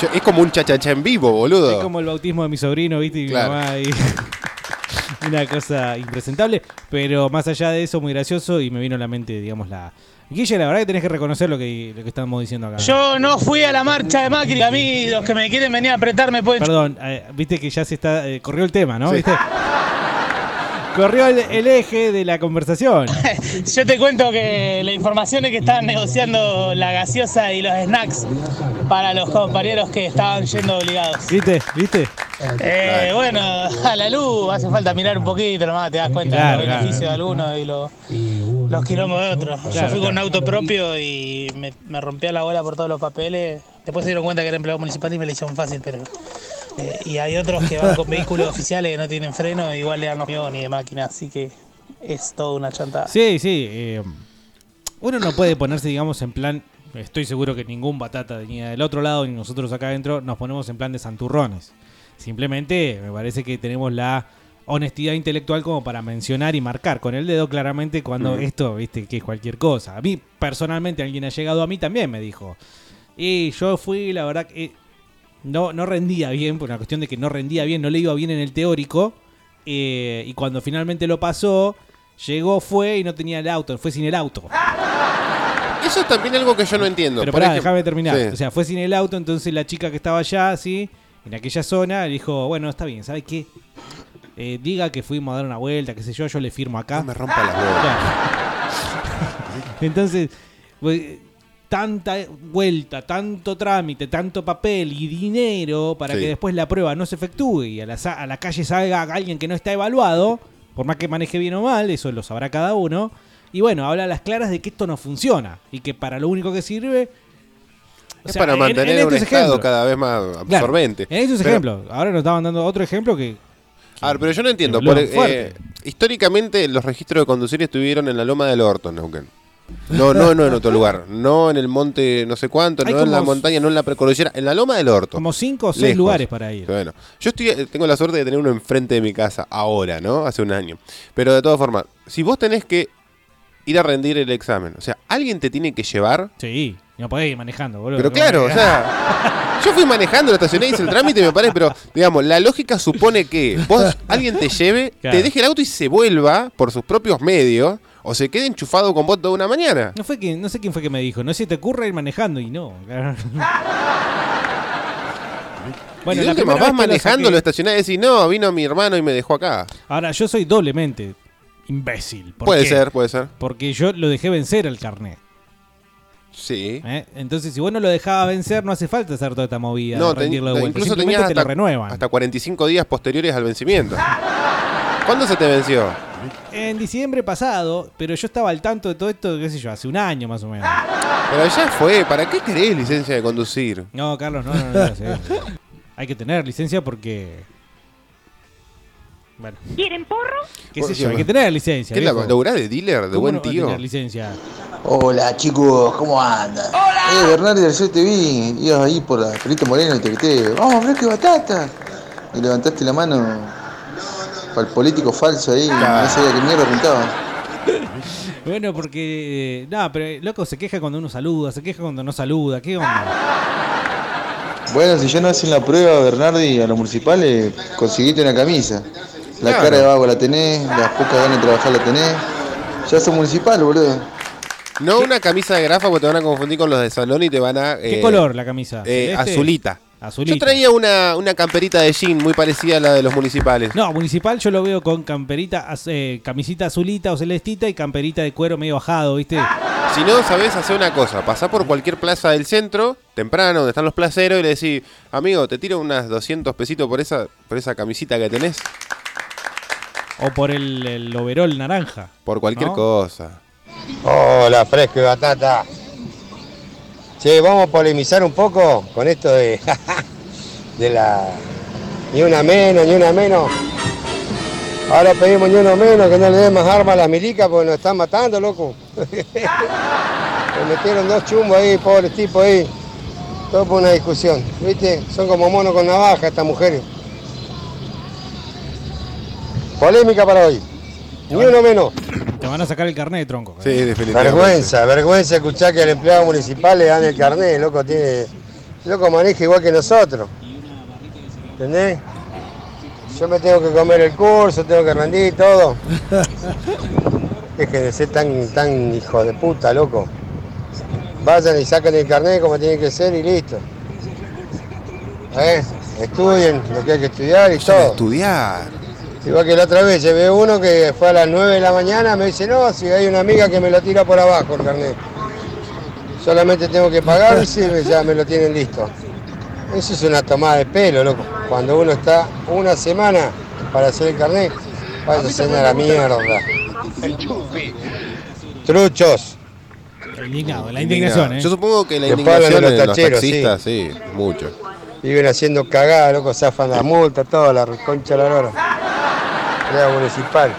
Yo- Es como un chachacha en vivo, boludo. Es como el bautismo de mi sobrino, ¿viste? Y mi Claro. mamá y- Una cosa impresentable. Pero más allá de eso, muy gracioso. Y me vino a la mente, digamos, la. Guille, la verdad que tenés que reconocer lo que, lo que estamos diciendo acá. Yo no fui a la marcha de Macri, a mí los que me quieren venir a apretar me pueden... Perdón, eh, viste que ya se está. eh, corrió el tema, ¿no? ¿Viste? Corrió el, el eje de la conversación. Yo te cuento que la información es que estaban negociando la gaseosa y los snacks para los compañeros que estaban yendo obligados. ¿Viste? ¿Viste? Eh, bueno, a la luz hace falta mirar un poquito nomás, te das cuenta Claro, de los claro. beneficios de algunos y los, los quilombos de otros. Yo Claro, fui con un auto propio y me, me rompía la bola por todos los papeles. Después se dieron cuenta que era empleado municipal y me lo hicieron fácil, pero... eh, y hay otros que van con vehículos oficiales que no tienen freno, igual le dan los ni de máquina, así que es toda una chantada. Sí, sí. eh, uno no puede ponerse, digamos, en plan. Estoy seguro que ningún batata ni del otro lado ni nosotros acá adentro nos ponemos en plan de santurrones. Simplemente me parece que tenemos la honestidad intelectual como para mencionar y marcar con el dedo claramente cuando Mm. esto, viste, que es cualquier cosa. A mí, personalmente, alguien ha llegado a mí también me dijo. Y yo fui, la verdad que eh, no, no rendía bien, por una cuestión de que no rendía bien, no le iba bien en el teórico. eh, y cuando finalmente lo pasó, llegó, fue y no tenía el auto, fue sin el auto. Eso es también algo que yo no entiendo. Pero pará, déjame terminar. Sí. O sea, fue sin el auto, entonces la chica que estaba allá, así, en aquella zona, le dijo, bueno, está bien, ¿sabes qué? Eh, diga que fuimos a dar una vuelta, qué sé yo, yo le firmo acá. No me rompa las Entonces, pues, tanta vuelta, tanto trámite, tanto papel y dinero para Sí. que después la prueba no se efectúe y a la, a la calle salga alguien que no está evaluado, por más que maneje bien o mal, eso lo sabrá cada uno. Y bueno, habla a las claras de que esto no funciona y que para lo único que sirve o Es para en- mantener en un estado cada vez más Claro, absorbente. en estos Pero- ejemplos. Ahora nos estaban dando otro ejemplo que. A ver, pero yo no entiendo. por- eh, históricamente los registros de conducir estuvieron en la loma del Orto, en Neuquén. No, no, no en otro lugar. No en el monte no sé cuánto, Hay no en la montaña, no en la precordillera, en la loma del Orto. Como cinco o seis Lejos. lugares para ir. Bueno, yo estoy, eh, tengo la suerte de tener uno enfrente de mi casa ahora, ¿no? Hace un año. Pero de todas formas, si vos tenés que ir a rendir el examen, o sea, alguien te tiene que llevar. Sí, no podés ir manejando, boludo. Pero ¿Cómo claro, o sea, yo fui manejando, lo estacioné, hice el trámite me parece, pero digamos, la lógica supone que vos, alguien te lleve, Claro. te deje el auto y se vuelva por sus propios medios o se quede enchufado con vos toda una mañana. No, fue que, no sé quién fue que me dijo, no se te ocurra ir manejando y no. Bueno, y la última, vas lo manejando, lo estacionás y decís, no, vino mi hermano y me dejó acá. Ahora, yo soy doblemente imbécil. ¿Por Puede qué? ser, puede ser. Porque yo lo dejé vencer al carnet. Sí. ¿eh? Entonces, si vos no lo dejabas vencer, no hace falta hacer toda esta movida. No, ten- de vuelta. incluso tenías te lo hasta, renuevan. hasta 45 días posteriores al vencimiento. ¿Cuándo se te venció? En diciembre pasado, pero yo estaba al tanto de todo esto, qué sé yo, hace un año más o menos. Pero ya fue, ¿para qué querés licencia de conducir? No, Carlos, no, no, no. no, sí. Hay que tener licencia porque. Bueno, ¿Quieren porro? qué sé yo, hay que tener licencia. ¿Qué la viejo. de dealer, de ¿Cómo buen no va a tío? tener licencia? Hola chicos, ¿cómo andan? ¡Hola! Eh, Bernardo, ayer te vi, ibas ahí por la Perito Moreno y te grité, vamos, Fresco y Batata. Y levantaste la mano para el político falso ahí, no sabía qué mierda pintaba. Bueno, porque. eh, No, pero eh, loco se queja cuando uno saluda, se queja cuando no saluda. ¿Qué onda? Bueno, si ya no hacen la prueba, Bernardi, a los municipales, conseguiste una camisa. La Claro. cara de vago la tenés, las pocas ganas de trabajar la tenés. Ya sos municipal, boludo. No una camisa de grafa porque te van a confundir con los de salón y te van a... ¿Qué eh, color la camisa? eh, azulita. Azulita. Yo traía una, una camperita de jean muy parecida a la de los municipales. No, municipal yo lo veo con camperita, eh, camisita azulita o celestita y camperita de cuero medio bajado, ¿viste? Si no, sabés hacer una cosa. Pasá por cualquier plaza del centro, temprano, donde están los placeros, y le decís, amigo, te tiro unas 200 pesitos por esa, por esa camisita que tenés. O por el, el overol naranja. Por cualquier ¿No? cosa. Hola, fresco y batata. Che, vamos a polemizar un poco con esto de, de la. Ni una menos, ni una menos. Ahora pedimos ni uno menos, que no le den más armas a las milicas porque nos están matando, loco. Me metieron dos chumbos ahí, pobres tipos ahí. Todo por una discusión, ¿viste? Son como monos con navaja estas mujeres. Polémica para hoy. Ni uno menos. Te van a sacar el carnet de tronco. Sí, definitivamente. Vergüenza, vergüenza escuchar que al empleado municipal le dan el carnet, loco tiene. Loco maneja igual que nosotros. ¿Entendés? Yo me tengo que comer el curso, tengo que rendir todo. Dejen de ser tan, tan hijo de puta, loco. Vayan y saquen el carnet como tiene que ser y listo. ¿Eh? Estudien lo que hay que estudiar y todo. Estudiar. Igual que la otra vez, llevé uno que fue a las 9 de la mañana, me dice, no, si hay una amiga que me lo tira por abajo el carnet. Solamente tengo que pagar y sí, ya me lo tienen listo. Eso es una tomada de pelo, loco. Cuando uno está una semana para hacer el carnet, vaya a hacer a la mierda. Truchos. Indignado, la indignación, ¿eh? Yo supongo que la Después indignación de los los tacheros, taxistas, sí, mucho. Viven haciendo cagada, loco, zafan la multa, todo, la concha de la lora. Crea municipal.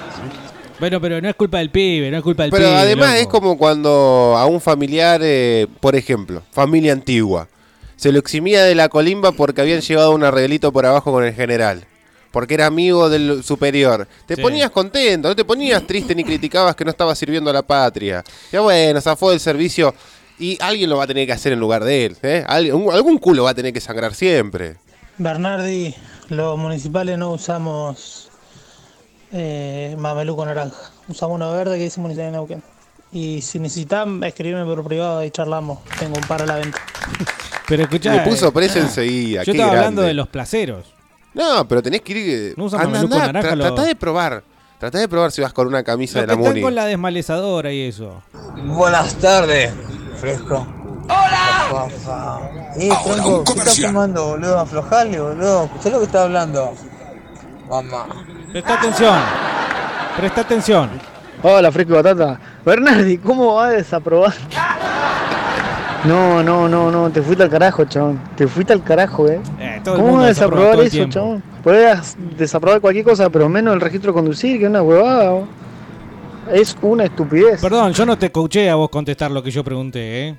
Bueno, pero no es culpa del pibe, no es culpa del Pero pibe. además loco. es como cuando a un familiar, eh, por ejemplo, familia antigua, se lo eximía de la colimba porque habían llevado un arreglito por abajo con el general. Porque era amigo del superior. Te Sí. ponías contento, no te ponías triste ni criticabas que no estaba sirviendo a la patria. Ya bueno, zafó del servicio y alguien lo va a tener que hacer en lugar de él. ¿eh? Algún culo va a tener que sangrar siempre. Bernardi, los municipales no usamos eh, mameluco naranja. Usamos uno verde que dice Municipal de Neuquén. Y si necesitan, escribirme por privado y charlamos. Tengo un par a la venta. Pero escuchá. Le puso eh, precio enseguida. Yo qué estaba hablando de los placeros. No, pero tenés que ir. eh, No usan anda, mameluco naranja, tra- lo- Tratá de probar. Tratá de probar si vas con una camisa Los de que la están Muni. con la desmalezadora y eso. Buenas tardes, fresco. ¡Hola! Eh, tronco, ¿qué estás fumando, boludo? Aflojale, boludo. Escuchá lo que está hablando. Mamá. Presta atención. Presta atención. Hola, Fresco y Batata. Bernardi, ¿cómo va a desaprobar? No, no, no, no, te fuiste al carajo, chabón. Te fuiste al carajo, eh. el ¿Cómo vas a desaprobar eso, chabón? Podés desaprobar cualquier cosa, pero menos el registro de conducir, que es una huevada. Es una estupidez. Perdón, yo no te coaché a vos contestar lo que yo pregunté, ¿eh?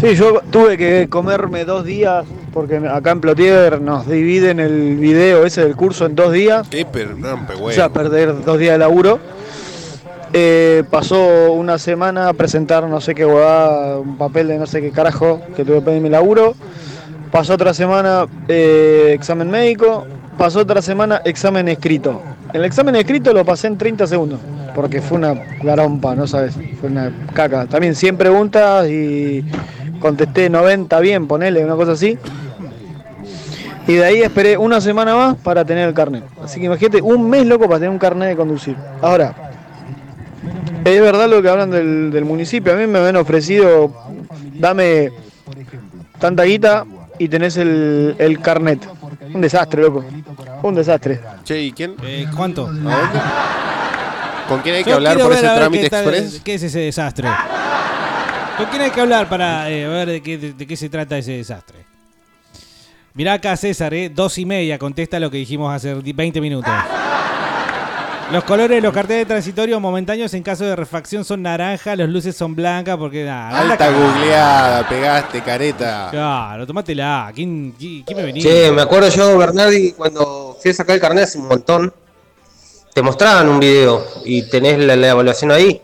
Sí, yo tuve que comerme dos días, porque acá en Plotier nos dividen el video ese del curso en dos días. Qué rompe, O güey. sea, perder dos días de laburo. Eh, pasó una semana a presentar no sé qué huevada, un papel de no sé qué carajo, que tuve que pedir mi laburo. Pasó otra semana eh, examen médico. Pasó otra semana examen escrito. El examen escrito lo pasé en 30 segundos, porque fue una garompa, no sabes, fue una caca. También 100 preguntas y contesté 90 bien, ponele, una cosa así. Y de ahí esperé una semana más para tener el carnet. Así que imagínate, un mes loco para tener un carnet de conducir. Ahora, es verdad lo que hablan del, del municipio. A mí me habían ofrecido, dame tanta guita y tenés el, el carnet. Un desastre, loco. Un desastre. Che, ¿y quién? Eh, ¿Cuánto? ¿Con quién hay que Yo hablar quiero por ver, ese a ver, trámite qué tal- express? ¿Qué es ese desastre? ¿Con quién hay que hablar para eh, ver de qué, de, de qué se trata ese desastre? Mirá acá César, ¿eh? Dos y media, contesta lo que dijimos hace di- 20 minutos. Los colores de los carteles transitorios momentáneos en caso de refacción son naranja, las luces son blancas porque nada. anda Alta acá. googleada, pegaste, careta. Claro, tomátela. ¿Quién, quién, quién me venía? Che, me acuerdo yo, Bernardi, cuando fui a sacar el carnet hace un montón, te mostraban un video y tenés la, la evaluación ahí.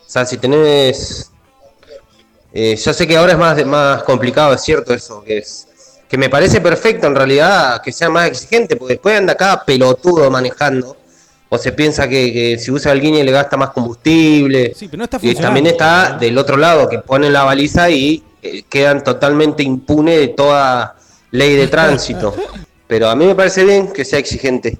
O sea, si tenés... eh, yo sé que ahora es más, más complicado, es cierto eso, que es que me parece perfecto en realidad que sea más exigente, porque después anda cada pelotudo manejando, o se piensa que, que si usa el guiñe le gasta más combustible. Sí, pero no está y también está del otro lado, que ponen la baliza y eh, quedan totalmente impunes de toda ley de tránsito. Pero a mí me parece bien que sea exigente.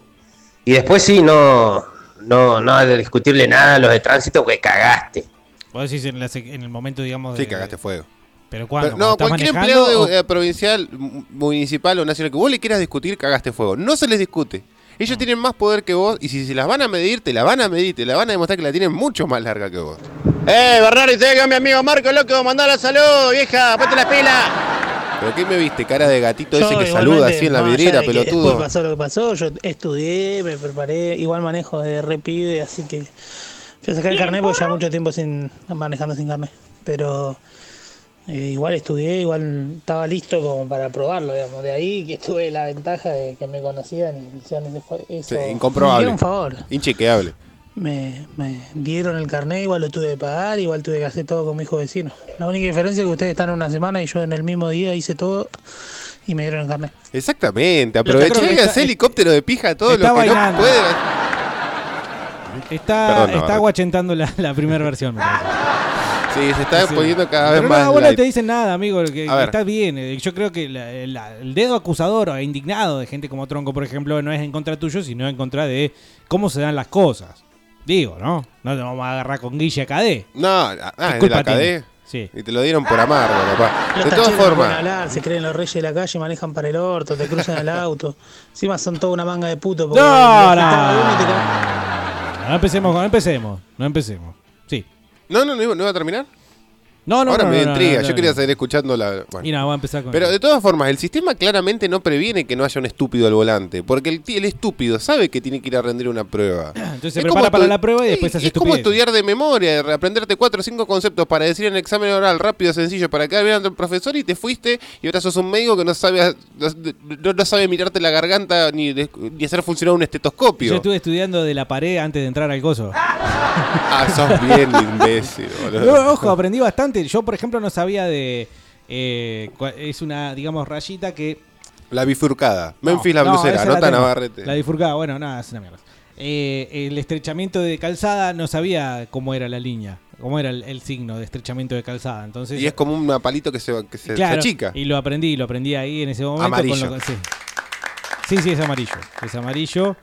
Y después sí, no, no, no discutirle nada a los de tránsito, que cagaste. Vos decís en, la en el momento, digamos. Sí, de- cagaste fuego. ¿Pero no, ¿Cuando estás cualquier empleado o- de- eh, provincial, mu- municipal o nacional que vos le quieras discutir, cagaste fuego. No se les discute. Ellos tienen más poder que vos y si se las van a medir, te la van a medir, te la van a demostrar que la tienen mucho más larga que vos. Eh, Bernardo, ¿sabes que mi amigo Marco, loco, mandala salud, vieja, ponte la pila. ¿Pero qué me viste? Cara de gatito Yo ese que saluda así en la vidriera, de pelotudo. Después pasó lo que pasó, yo estudié, me preparé, igual manejo de repibe, así que a sacar el carnet porque ya mucho tiempo sin manejando sin carnet. Pero eh, igual estudié, igual estaba listo como para probarlo, digamos. De ahí que tuve la ventaja de que me conocían y hicieron ese eso. Sí, incomprobable. un favor. Inchequeable. Me, me dieron el carnet, igual lo tuve que pagar, igual tuve que hacer todo con mi hijo vecino. La única diferencia es que ustedes están una semana y yo en el mismo día hice todo y me dieron el carnet. Exactamente. Aproveché y hacé helicóptero de pija todo lo que bailando. no puede. Está, Perdón, está aguachentando la, la primera versión. Sí, se está Sí. poniendo cada vez Pero más. No, vos no te dicen nada, amigo. Que, está bien. Yo creo que la- la- el dedo acusador o indignado de gente como Tronco, por ejemplo, no es en contra tuyo, sino en contra de cómo se dan las cosas. Digo, ¿no? No te vamos a agarrar con Guille KD. No, ah, ¿Qué es de la cadena. Sí. Y te lo dieron por amargo, papá. De todas formas. hablar, se creen los reyes de la calle, manejan para el orto, te cruzan el auto. Encima son toda una manga de puto. porque No, no. No empecemos, no empecemos. No empecemos. Sí. No, no, no iba, no iba a terminar. No, no, Ahora no, me no, intriga. no, Yo quería seguir escuchando la. bueno. Y nada, voy a empezar con Pero de todas formas, el sistema claramente no previene que no haya un estúpido al volante. Porque el, el estúpido sabe que tiene que ir a rendir una prueba. Entonces se Es prepara para la prueba y después hace Es como estudiar de memoria, aprenderte cuatro o cinco conceptos para decir en el examen oral rápido, sencillo, para quedar bien ante el profesor y te fuiste y ahora sos un médico que no sabe, no, no sabe mirarte la garganta ni, ni hacer funcionar un Yo estetoscopio. estuve estudiando de la pared antes de entrar al coso. Ah, sos bien imbécil, boludo. Yo, ojo, aprendí bastante. Yo, por ejemplo, no sabía de. eh, es una, digamos, rayita que. La bifurcada. Memphis la No, blusera, la nota. Navarrete. La bifurcada, bueno, nada, es una mierda. Eh, el estrechamiento de calzada no sabía cómo era la línea, cómo era el, el signo de estrechamiento de calzada. Entonces, Y es como un palito que se, que se, achica. Y lo aprendí, lo aprendí ahí en ese momento. con Amarillo. lo que- sí. sí, sí, es amarillo. Es amarillo.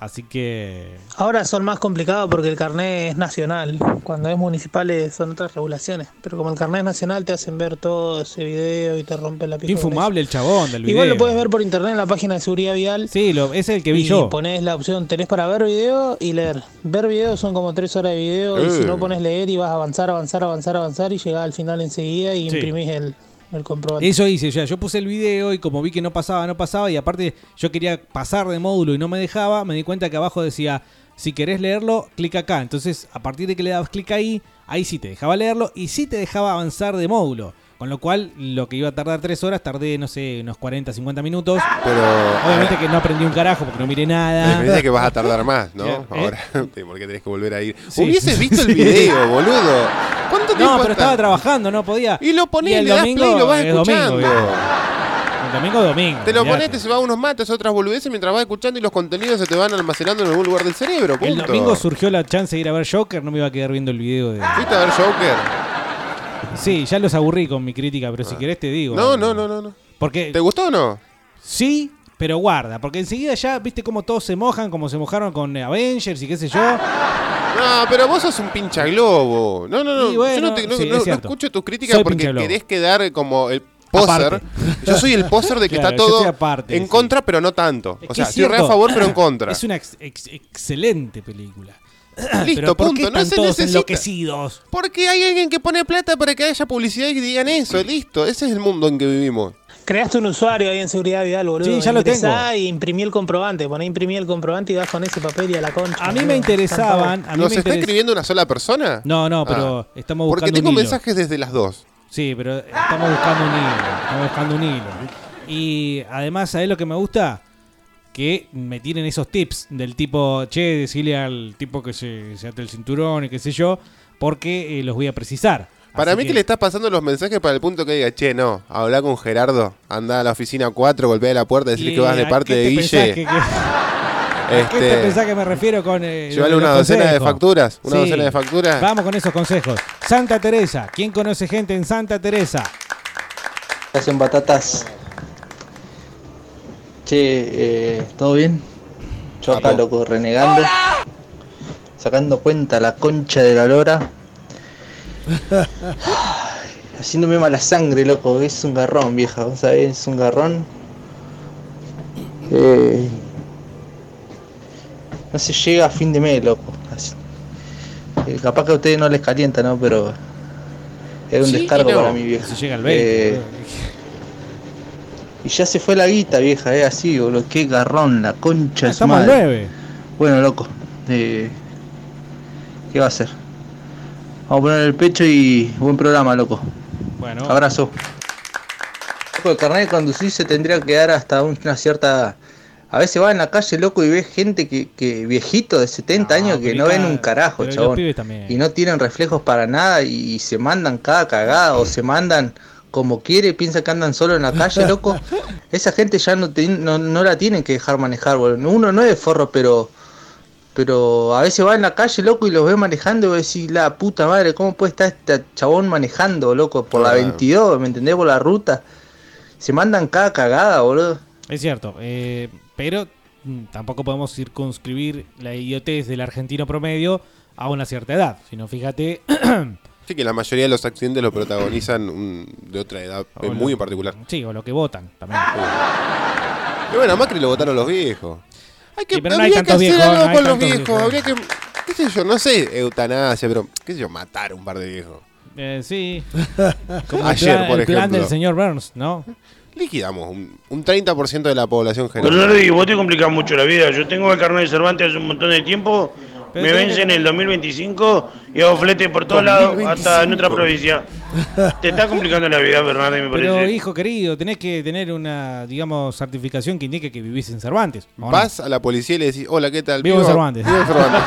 Así que. Ahora son más complicados porque el carnet es nacional. Cuando es municipal eh, son otras regulaciones. Pero como el carnet es nacional te hacen ver todo ese video y te rompen la con infumable el chabón del video. Igual lo puedes ver por internet en la página de seguridad vial. Sí, lo, es el que vi y yo. pones la opción, tenés para ver video y leer. Ver video son como tres horas de video y si Eh. no pones leer y vas a avanzar, avanzar, avanzar, avanzar y llegás al final enseguida y Sí. imprimís el, el. Eso hice, o yo puse el video y como vi que no pasaba, no pasaba, y aparte yo quería pasar de módulo y no me dejaba, me di cuenta que abajo decía, si querés leerlo, clic acá. Entonces, a partir de que le dabas clic ahí, ahí sí te dejaba leerlo y sí te dejaba avanzar de módulo. Con lo cual, lo que iba a tardar tres horas, tardé, no sé, unos 40, 50 minutos. Pero. Obviamente que no aprendí un carajo porque no miré nada. Me parece que vas a tardar más, ¿no? ¿Eh? Ahora, porque tenés que volver a ir. Sí. Hubieses visto el video, boludo. ¿Cuánto tiempo No, pero está? estaba trabajando, no podía. Y lo ponés, el le das domingo play y lo vas es domingo, escuchando. viejo. El domingo, domingo. Te lo olvidate. pones, te se va unos mates, otras boludeces mientras vas escuchando y los contenidos se te van almacenando en algún lugar del cerebro. El punto. domingo surgió la chance de ir a ver Joker, no me iba a quedar viendo el video de... ¿Fuiste a ver Joker? Sí, ya los aburrí con mi crítica, pero si querés te digo. No, no, no, no. no. Porque, ¿Te gustó o no? sí, pero guarda, porque enseguida ya, viste cómo todos se mojan, como se mojaron con Avengers y qué sé yo. No, pero vos sos un pincha globo. No, no, no. Y bueno, Yo no, te- no- sí, no- es no cierto. escucho tus críticas Soy porque querés quedar como el poser. Aparte. Yo soy el poser de que Claro, está yo todo estoy aparte, en sí. contra, pero no tanto. Es o que sea, es estoy re a cierto. favor, pero en contra. Es una ex- ex- excelente película. Listo, pero ¿por punto. qué No están se todos necesita. enloquecidos? Porque hay alguien que pone plata para que haya publicidad y que digan eso. Listo. Ese es el mundo en que vivimos. Creaste un usuario ahí en seguridad vial, boludo. Sí, ya lo Ingresá y imprimí el comprobante. Poné imprimí el comprobante y vas con ese papel y a la concha. A mí boludo. me interesaban. A mí ¿Nos me está interes- escribiendo una sola persona? No, no, pero Ah. estamos Porque buscando tengo un hilo. mensajes desde las dos. Sí, pero estamos buscando un hilo. Estamos buscando un hilo. Y además, ¿sabés lo que me gusta? Que me tienen esos tips del tipo, che, decirle al tipo que se, se ate el cinturón y qué sé yo, porque eh, los voy a precisar. Para Así mí que... le estás pasando los mensajes para el punto que diga, che, no, habla con Gerardo, anda a la oficina 4, golpea la puerta, decirle ¿Y que vas de parte qué de Guille. que- que- ¿A qué te Este, pensás que me refiero con eh, Llévale los una docena de facturas, una Sí. docena de facturas. Vamos con esos consejos. Santa Teresa. ¿Quién conoce gente en Santa Teresa? Hacen batatas. Che, eh, ¿todo bien? Yo acá, loco, renegando. Sacando cuenta la concha de la lora. Haciéndome mala sangre, loco. Es un garrón, vieja. ¿Vos sabés? Es un garrón. Eh, no se llega a fin de mes, loco. Así- eh, capaz que a ustedes no les calienta, ¿no? Pero es un Sí descargo no. para mi vieja. Se llega al 20, Eh, y ya se fue la guita, vieja, es así, boludo. Qué garrón, la concha de su Estamos madre. 9. Bueno, loco. eh, ¿Qué va a hacer? Vamos a poner el pecho y buen programa, loco. Bueno. Abrazo. Loco, el carnet de conducir se tendría que dar hasta una cierta... A veces va en la calle, loco, y ves gente que, que viejito de 70 años que no y ven un carajo, chabón. Y no tienen reflejos para nada y, se mandan cada cagada o se mandan como quiere, piensa que andan solo en la calle, loco. Esa gente ya no, te- no, no la tienen que dejar manejar, boludo. Uno no es forro, pero pero a veces va en la calle, loco, y los ve manejando y vos decís, la puta madre, ¿cómo puede estar este chabón manejando, loco? Por la Claro. 22, ¿me entendés? Por la ruta. Se mandan cada cagada, boludo. Es cierto, eh, pero mm, tampoco podemos circunscribir la idiotez del argentino promedio a una cierta edad. Sino fíjate, Sí, que la mayoría de los accidentes lo protagonizan un- de otra edad eh, O muy lo- en particular. sí, o lo que votan también. Y bueno, a Macri lo votaron los viejos. Hay que, Sí, pero no hay habría que tantos hacer viejos, algo no hay con los tantos viejos. viejos. Habría que, qué sé yo, no sé, eutanasia, pero qué sé yo, matar un par de viejos. Eh, sí. Como Ayer, plan, por el plan ejemplo. del señor Burns, ¿no? Liquidamos un, un 30% de la población general. Bernardi, vos te complicás mucho la vida. Yo tengo el carnet de Cervantes hace un montón de tiempo. Pero me vence en el 2025 y hago flete por todos lados, hasta en otra 2025. provincia. Te está complicando la vida, Bernardi, me Pero, parece. hijo querido, tenés que tener una, digamos, certificación que indique que vivís en Cervantes. ¿o no? Vas a la policía y le decís, hola, ¿qué tal? Vivo en Cervantes. Vivo en Cervantes.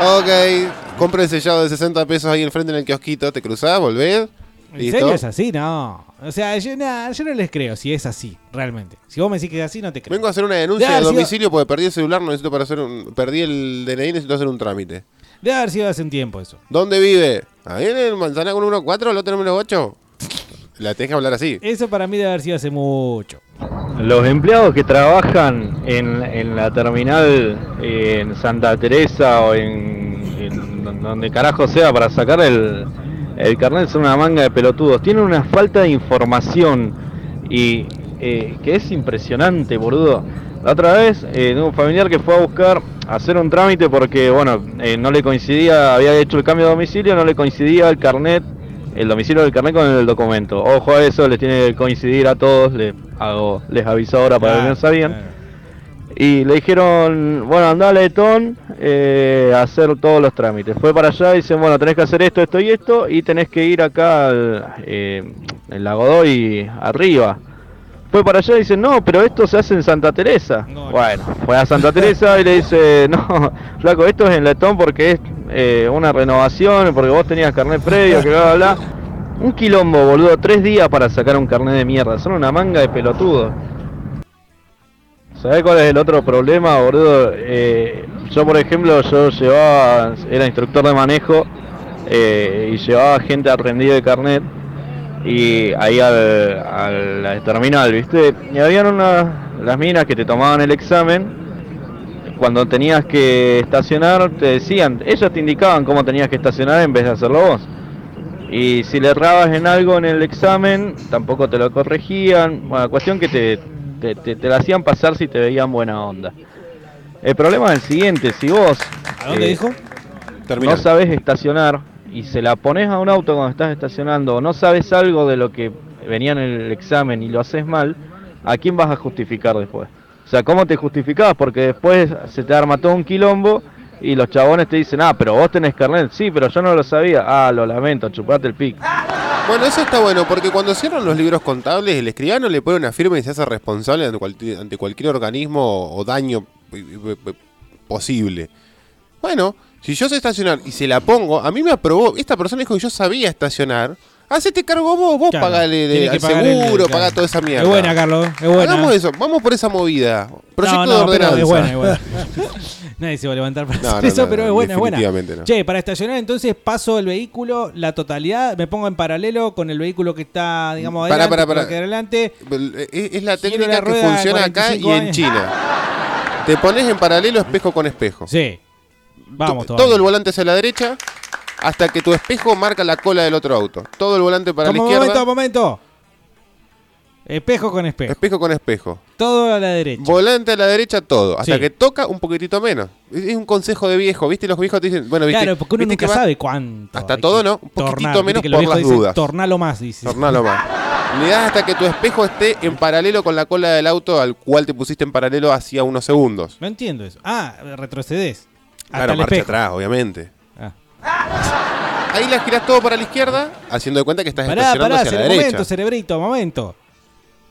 ok, compra el sellado de 60 pesos ahí enfrente en el kiosquito, te cruzás, volvés. ¿En listo. serio es así? No. O sea, yo, nah, yo no les creo si es así, realmente. Si vos me decís que es así, no te creo. Vengo a hacer una denuncia de sido- domicilio porque perdí el celular, no necesito para hacer un, perdí el DNI, necesito hacer un trámite. Debe haber sido hace un tiempo eso. ¿Dónde vive? Ahí en el manzana con 1-4, el otro número 8. La tenés que hablar así. Eso para mí debe haber sido hace mucho. Los empleados que trabajan en, en la terminal eh, en Santa Teresa o en, en don- donde carajo sea para sacar el, el carnet son una manga de pelotudos. Tienen una falta de información y eh, que es impresionante, boludo. La otra vez, eh, un familiar que fue a buscar hacer un trámite porque, bueno, eh, no le coincidía, había hecho el cambio de domicilio, no le coincidía el carnet el domicilio del carnet con el documento. Ojo a eso, les tiene que coincidir a todos, les, hago, les aviso ahora para que no sabían. Y le dijeron, bueno, anda a Letón eh, a hacer todos los trámites. Fue para allá y dicen, bueno, tenés que hacer esto, esto y esto, y tenés que ir acá al, eh, en la Godoy arriba. Fue para allá y dice, no, pero esto se hace en Santa Teresa. bueno, fue a Santa Teresa y le dice, no, flaco, esto es en Letón porque es eh, una renovación, porque vos tenías carnet previo, que bla, bla, bla. Un quilombo, boludo, tres días para sacar un carnet de mierda, son una manga de pelotudos. ¿Sabés cuál es el otro problema, boludo? Eh, yo, por ejemplo, yo llevaba, era instructor de manejo eh, y llevaba gente aprendida de carnet y ahí al, al terminal, ¿viste? Y habían unas, las minas que te tomaban el examen. Cuando tenías que estacionar, te decían, ellas te indicaban cómo tenías que estacionar en vez de hacerlo vos. Y si le errabas en algo en el examen, tampoco te lo corregían. Bueno, cuestión que te, te, te- te la hacían pasar si te veían buena onda. El problema es el siguiente, si vos... ¿A dónde eh, dijo? no sabes estacionar y se la pones a un auto cuando estás estacionando o no sabes algo de lo que venía en el examen y lo haces mal, ¿a quién vas a justificar después? O sea, ¿cómo te justificás? Porque después se te arma todo un quilombo y los chabones te dicen, ah, pero vos tenés carnet. Sí, pero yo no lo sabía. Ah, lo lamento, chupate el pic. Bueno, eso está bueno, porque cuando cierran los libros contables, el escribano le pone una firma y se hace responsable ante, ante cualquier organismo o daño eh, eh, eh, posible. Bueno, si yo sé estacionar y se la pongo, a mí me aprobó, esta persona dijo que yo sabía estacionar, hacete cargo vos, vos Claro, pagale de- al el- seguro, claro. pagá toda esa mierda. Es buena, Carlos, es buena. Hagamos eso, vamos por esa movida. Proyecto no, no, de ordenanza. Es buena, es buena. Nadie se va a levantar para No, hacer eso, pero es buena, es buena. Che, para estacionar entonces paso el vehículo, la totalidad, me pongo en paralelo con el vehículo que está, digamos, adelante, pará. que va adelante. Es, es la técnica la que funciona acá 45 y en. China. Te pones en paralelo espejo con espejo. Sí. Vamos, todo el volante hacia la derecha hasta que tu espejo marca la cola del otro auto. Todo el volante para la Como izquierda. momento, momento. Espejo con espejo. Espejo con espejo. Todo a la derecha. Volante a la derecha, todo. Hasta Sí. que toca un poquitito menos. Es un consejo de viejo, ¿viste? Los viejos te dicen, bueno, ¿viste? Claro, porque uno ¿viste nunca sabe cuánto. Hasta todo no, un poquitito tornar. Viste menos por las dicen, dudas. Tornalo más, dice. Tornalo más. Le das hasta que tu espejo esté en paralelo con la cola del auto al cual te pusiste en paralelo hacía unos segundos. No entiendo eso. Ah, retrocedes. Hasta Claro, el marcha espejo. atrás, obviamente. Ah. Ahí la girás todo para la izquierda, haciendo de cuenta que estás Pará, pará, hacia la derecha. momento, cerebrito, momento.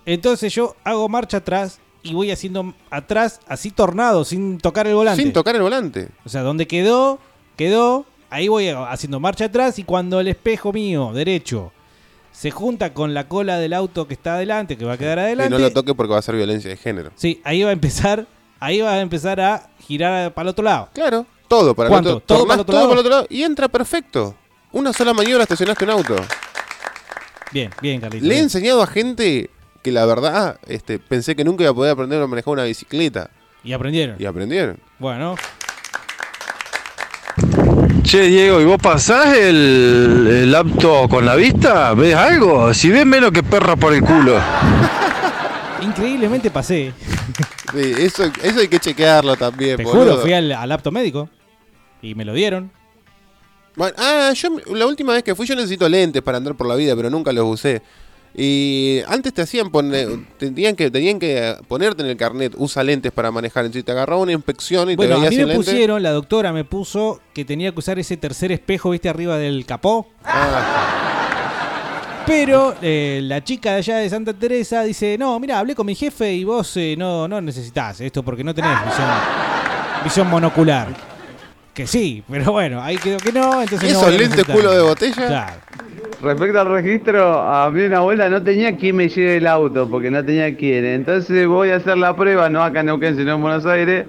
Entonces yo hago marcha atrás y voy haciendo atrás, así tornado, sin tocar el volante. Sin tocar el volante. O sea, donde quedó, quedó. Ahí voy haciendo marcha atrás y cuando el espejo mío derecho se junta con la cola del auto que está adelante, que va a quedar Y adelante. no lo toque porque va a ser violencia de género. Sí, ahí va a empezar, ahí va a empezar a girar para el otro lado. Claro, todo para el ¿Cuánto? otro. ¿Todo para el otro todo lado? para el otro lado y entra perfecto. Una sola maniobra estacionaste un auto. Bien, bien, Carlitos. Le he bien. enseñado a gente que la verdad este, pensé que nunca iba a poder aprender a manejar una bicicleta. Y aprendieron. Y aprendieron. Bueno, Che, Diego, ¿y vos pasás el, el apto con la vista? ¿Ves algo? Si ves menos que perra por el culo. increíblemente pasé. Sí, eso, eso hay que chequearlo también. Te boludo. juro, fui al, al apto médico y me lo dieron. Bueno, ah, yo la última vez que fui yo necesito lentes para andar por la vida, pero nunca los usé. Y antes te hacían poner, tenían que, tenían que ponerte en el carnet, usa lentes para manejar. Entonces te agarraba una inspección y Bueno, te a veías mí sin me pusieron, la doctora me puso que tenía que usar ese tercer espejo, viste, arriba del capó. Pero eh, la chica de allá de Santa Teresa dice, no, mira, hablé con mi jefe y vos eh, no, no necesitas esto porque no tenés visión, visión monocular. Que sí, pero bueno, ahí quedó que no, entonces ¿Y no esos lentes necesitar. culo de botella? Claro. Respecto al registro, a mí una vuelta no tenía quien me lleve el auto, porque no tenía quien. Entonces voy a hacer la prueba, no acá en Neuquén, sino en Buenos Aires,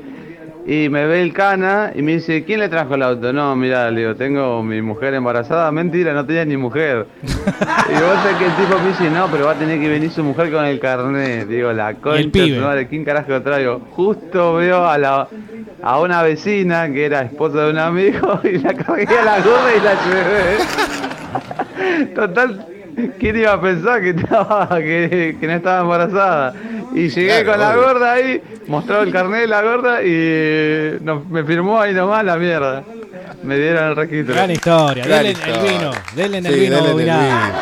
y me ve el cana y me dice, ¿quién le trajo el auto? No, mira, le digo, tengo mi mujer embarazada. Mentira, no tenía ni mujer. y vos sabés que el tipo me dice, no, pero va a tener que venir su mujer con el carnet. Digo, la concha, de madre, ¿quién carajo lo traigo? Justo veo a la a una vecina que era esposa de un amigo y la cargué a la gorra y la llevé. Total, ¿quién iba a pensar que, estaba, que, que no estaba embarazada? Y llegué Claro, con la obvio. gorda ahí, mostraba el carnet de la gorda y no- me firmó ahí nomás la mierda. Me dieron el registro. Gran historia, Gran denle historia. el vino, denle en el Sí, vino denle en el bobinado. vino.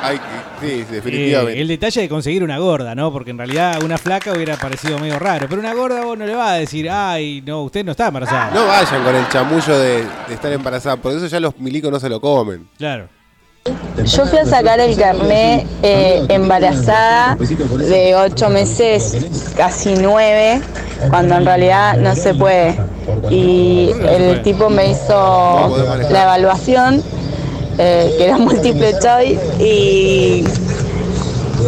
Ay, sí, definitivamente. Eh, el detalle de conseguir una gorda, ¿no? Porque en realidad una flaca hubiera parecido medio raro. Pero una gorda vos no le vas a decir, ay, no, usted no está embarazada. No vayan con el chamullo de, de estar embarazada, por eso ya los milicos no se lo comen. Claro. Yo fui a sacar el carné eh, embarazada de 8 meses, casi 9, cuando en realidad no se puede. Y el tipo me hizo la evaluación, eh, que era múltiple choice, y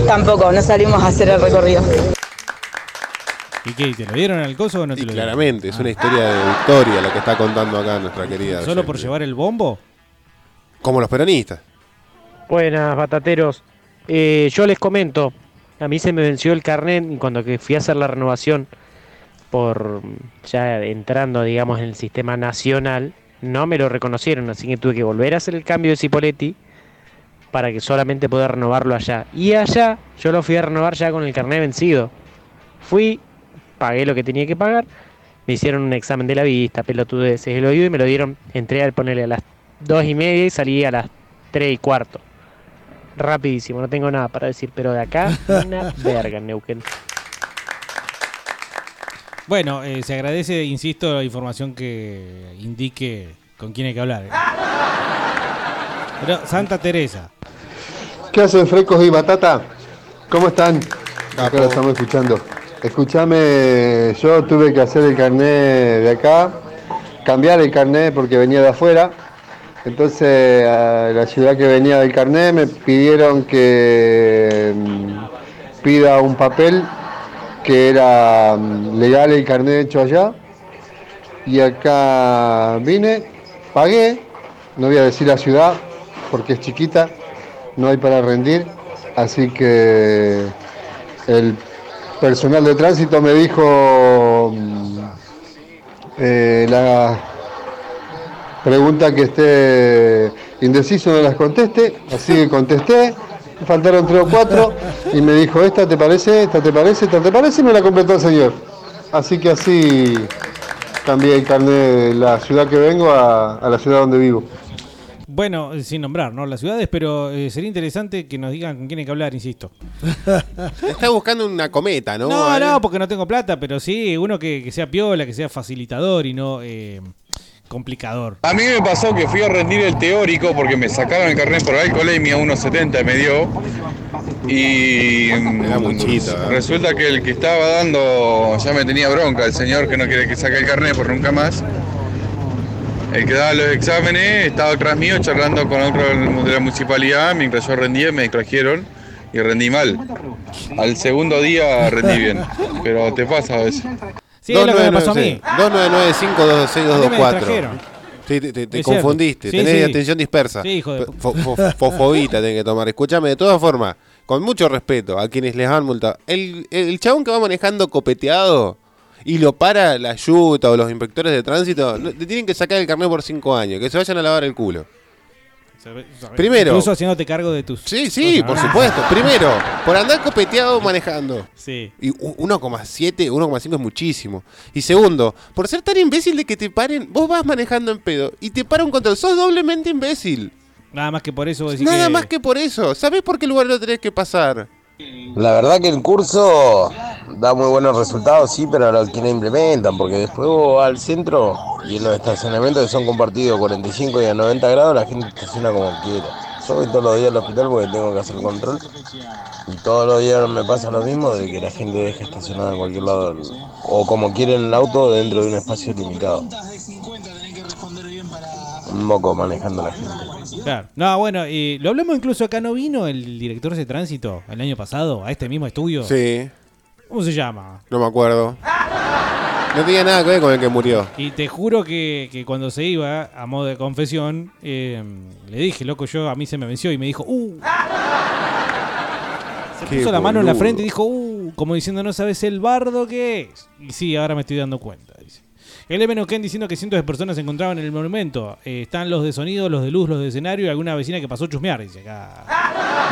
tampoco, no salimos a hacer el recorrido. ¿Y qué? ¿Te lo dieron al coso o no te Y lo dieron? claramente, es una historia de victoria la que está contando acá nuestra querida. ¿Solo por llevar el bombo? Como los peronistas. Buenas, batateros. Eh, yo les comento, a mí se me venció el carnet y cuando fui a hacer la renovación, por ya entrando, digamos, en el sistema nacional, no me lo reconocieron, así que tuve que volver a hacer el cambio de Cipoletti para que solamente pueda renovarlo allá. Y allá yo lo fui a renovar ya con el carnet vencido. Fui, pagué lo que tenía que pagar, me hicieron un examen de la vista, pelotudeces, el oído y me lo dieron, entré al ponerle a las dos y media y salí a las tres y cuarto. Rapidísimo, no tengo nada para decir, pero de acá, una verga en Neuquén. Bueno, eh, se agradece, insisto, la información que indique con quién hay que hablar. ¿eh? Pero Santa Teresa. ¿Qué hacen frescos y batata? ¿Cómo están? Acá lo estamos escuchando. Escúchame, yo tuve que hacer el carnet de acá, cambiar el carnet porque venía de afuera. Entonces, a la ciudad que venía del carnet me pidieron que mm, pida un papel que era mm, legal el carnet hecho allá. Y acá vine, pagué, no voy a decir la ciudad porque es chiquita, no hay para rendir, así que el personal de tránsito me dijo mm, eh, la pregunta que esté indeciso no las conteste, así que contesté, me faltaron tres o cuatro y me dijo, esta te parece, esta te parece, esta te parece y me la completó el señor. Así que así cambié el carnet de la ciudad que vengo a, a la ciudad donde vivo. Bueno, sin nombrar, ¿no? Las ciudades, pero eh, sería interesante que nos digan con quién hay que hablar, insisto. Está buscando una cometa, ¿no? No, Eh, no, porque no tengo plata, pero sí, uno que, que sea piola, que sea facilitador y no eh, complicador. A mí me pasó que fui a rendir el teórico porque me sacaron el carnet por alcoholemia, 1.70 me dio. Y mm, resulta que el que estaba dando ya me tenía bronca, el señor que no quiere que saque el carnet por nunca más. El que daba los exámenes estaba atrás mío charlando con otro de la municipalidad mientras yo rendía, me distrajeron y rendí mal. Al segundo día rendí bien, pero te pasa a veces. Sí, es lo que me pasó a mí. 2995-226-224. distrajeron. Sí, te, te- te Es confundiste. Sí, tenés sí. atención dispersa. Sí, hijo de- Fo- fo- Fofobita tenés que tomar. Escúchame, de todas formas, con mucho respeto a quienes les han multado. El, el chabón que va manejando copeteado y lo para la yuta o los inspectores de tránsito, le tienen que sacar el carnet por cinco años, que se vayan a lavar el culo. Primero. Incluso haciéndote cargo de tus. Sí, sí, por supuesto. Primero, por andar copeteado manejando. Sí. Y u- 1,7, 1,5 es muchísimo. Y segundo, por ser tan imbécil de que te paren, vos vas manejando en pedo y te para un control. Sos doblemente imbécil. Nada más que por eso vos decís Nada que- más que por eso. ¿Sabés por qué lugar lo tenés que pasar? La verdad que el curso da muy buenos resultados, sí, pero los que no implementan, porque después vos al centro y en los estacionamientos que son compartidos 45 y a 90 grados, la gente estaciona como quiera. Yo voy todos los días al hospital porque tengo que hacer control y todos los días me pasa lo mismo de que la gente deja estacionada en cualquier lado o como quieren el auto dentro de un espacio limitado. Un moco manejando la gente. Claro. No, bueno, y lo hablamos incluso acá. ¿No vino el director de tránsito el año pasado a este mismo estudio? Sí. ¿Cómo se llama? No me acuerdo. No tenía nada que ver con el que murió. Y te juro que, que cuando se iba, a modo de confesión, eh, le dije, loco, yo a mí se me venció y me dijo, ¡uh! Se Qué puso la mano en la boludo. frente y dijo, ¡uh! Como diciendo, no sabes el bardo que es. Y sí, ahora me estoy dando cuenta. El. Neuquén diciendo que cientos de personas se encontraban en el monumento. Eh, están los de sonido, los de luz, los de escenario y alguna vecina que pasó a chusmear, dice acá.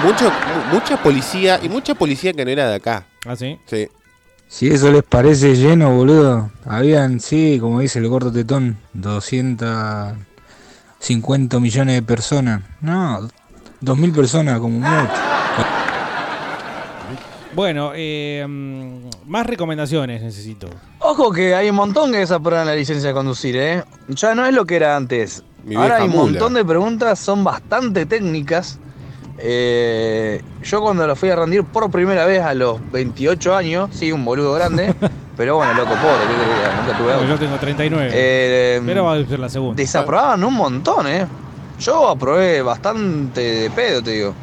Mucho, mu- mucha policía y mucha policía que no era de acá. ¿Ah, sí? Sí. Si eso les parece lleno, boludo. Habían, sí, como dice el gordo tetón, 250 millones de personas. No, 2.000 personas como mucho. Bueno, eh, más recomendaciones necesito. Ojo que hay un montón que desaprueban la licencia de conducir, ¿eh? Ya no es lo que era antes. Mi Ahora hay un mula. montón de preguntas, son bastante técnicas. Eh, yo cuando lo fui a rendir por primera vez a los 28 años, sí, un boludo grande, pero bueno, loco, pobre, nunca tuve auto. Yo tengo 39. Eh, pero va a ser la segunda. Desaprobaban un montón, ¿eh? Yo aprobé bastante de pedo, te digo.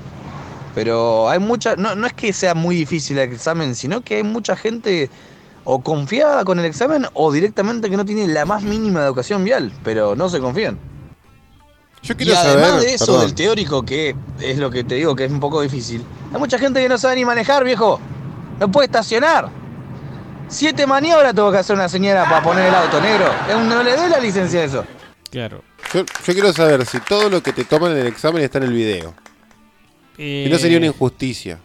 Pero hay mucha. No, no es que sea muy difícil el examen, sino que hay mucha gente o confiada con el examen o directamente que no tiene la más mínima educación vial, pero no se confían. Yo Y quiero además saber. de eso, perdón. del teórico, que es lo que te digo que es un poco difícil, hay mucha gente que no sabe ni manejar, viejo. No puede estacionar. Siete maniobras tuvo que hacer una señora para poner el auto negro. No le dé la licencia a eso. Claro. Yo, yo quiero saber si todo lo que te toman en el examen está en el video. Y no Eh, sería una injusticia.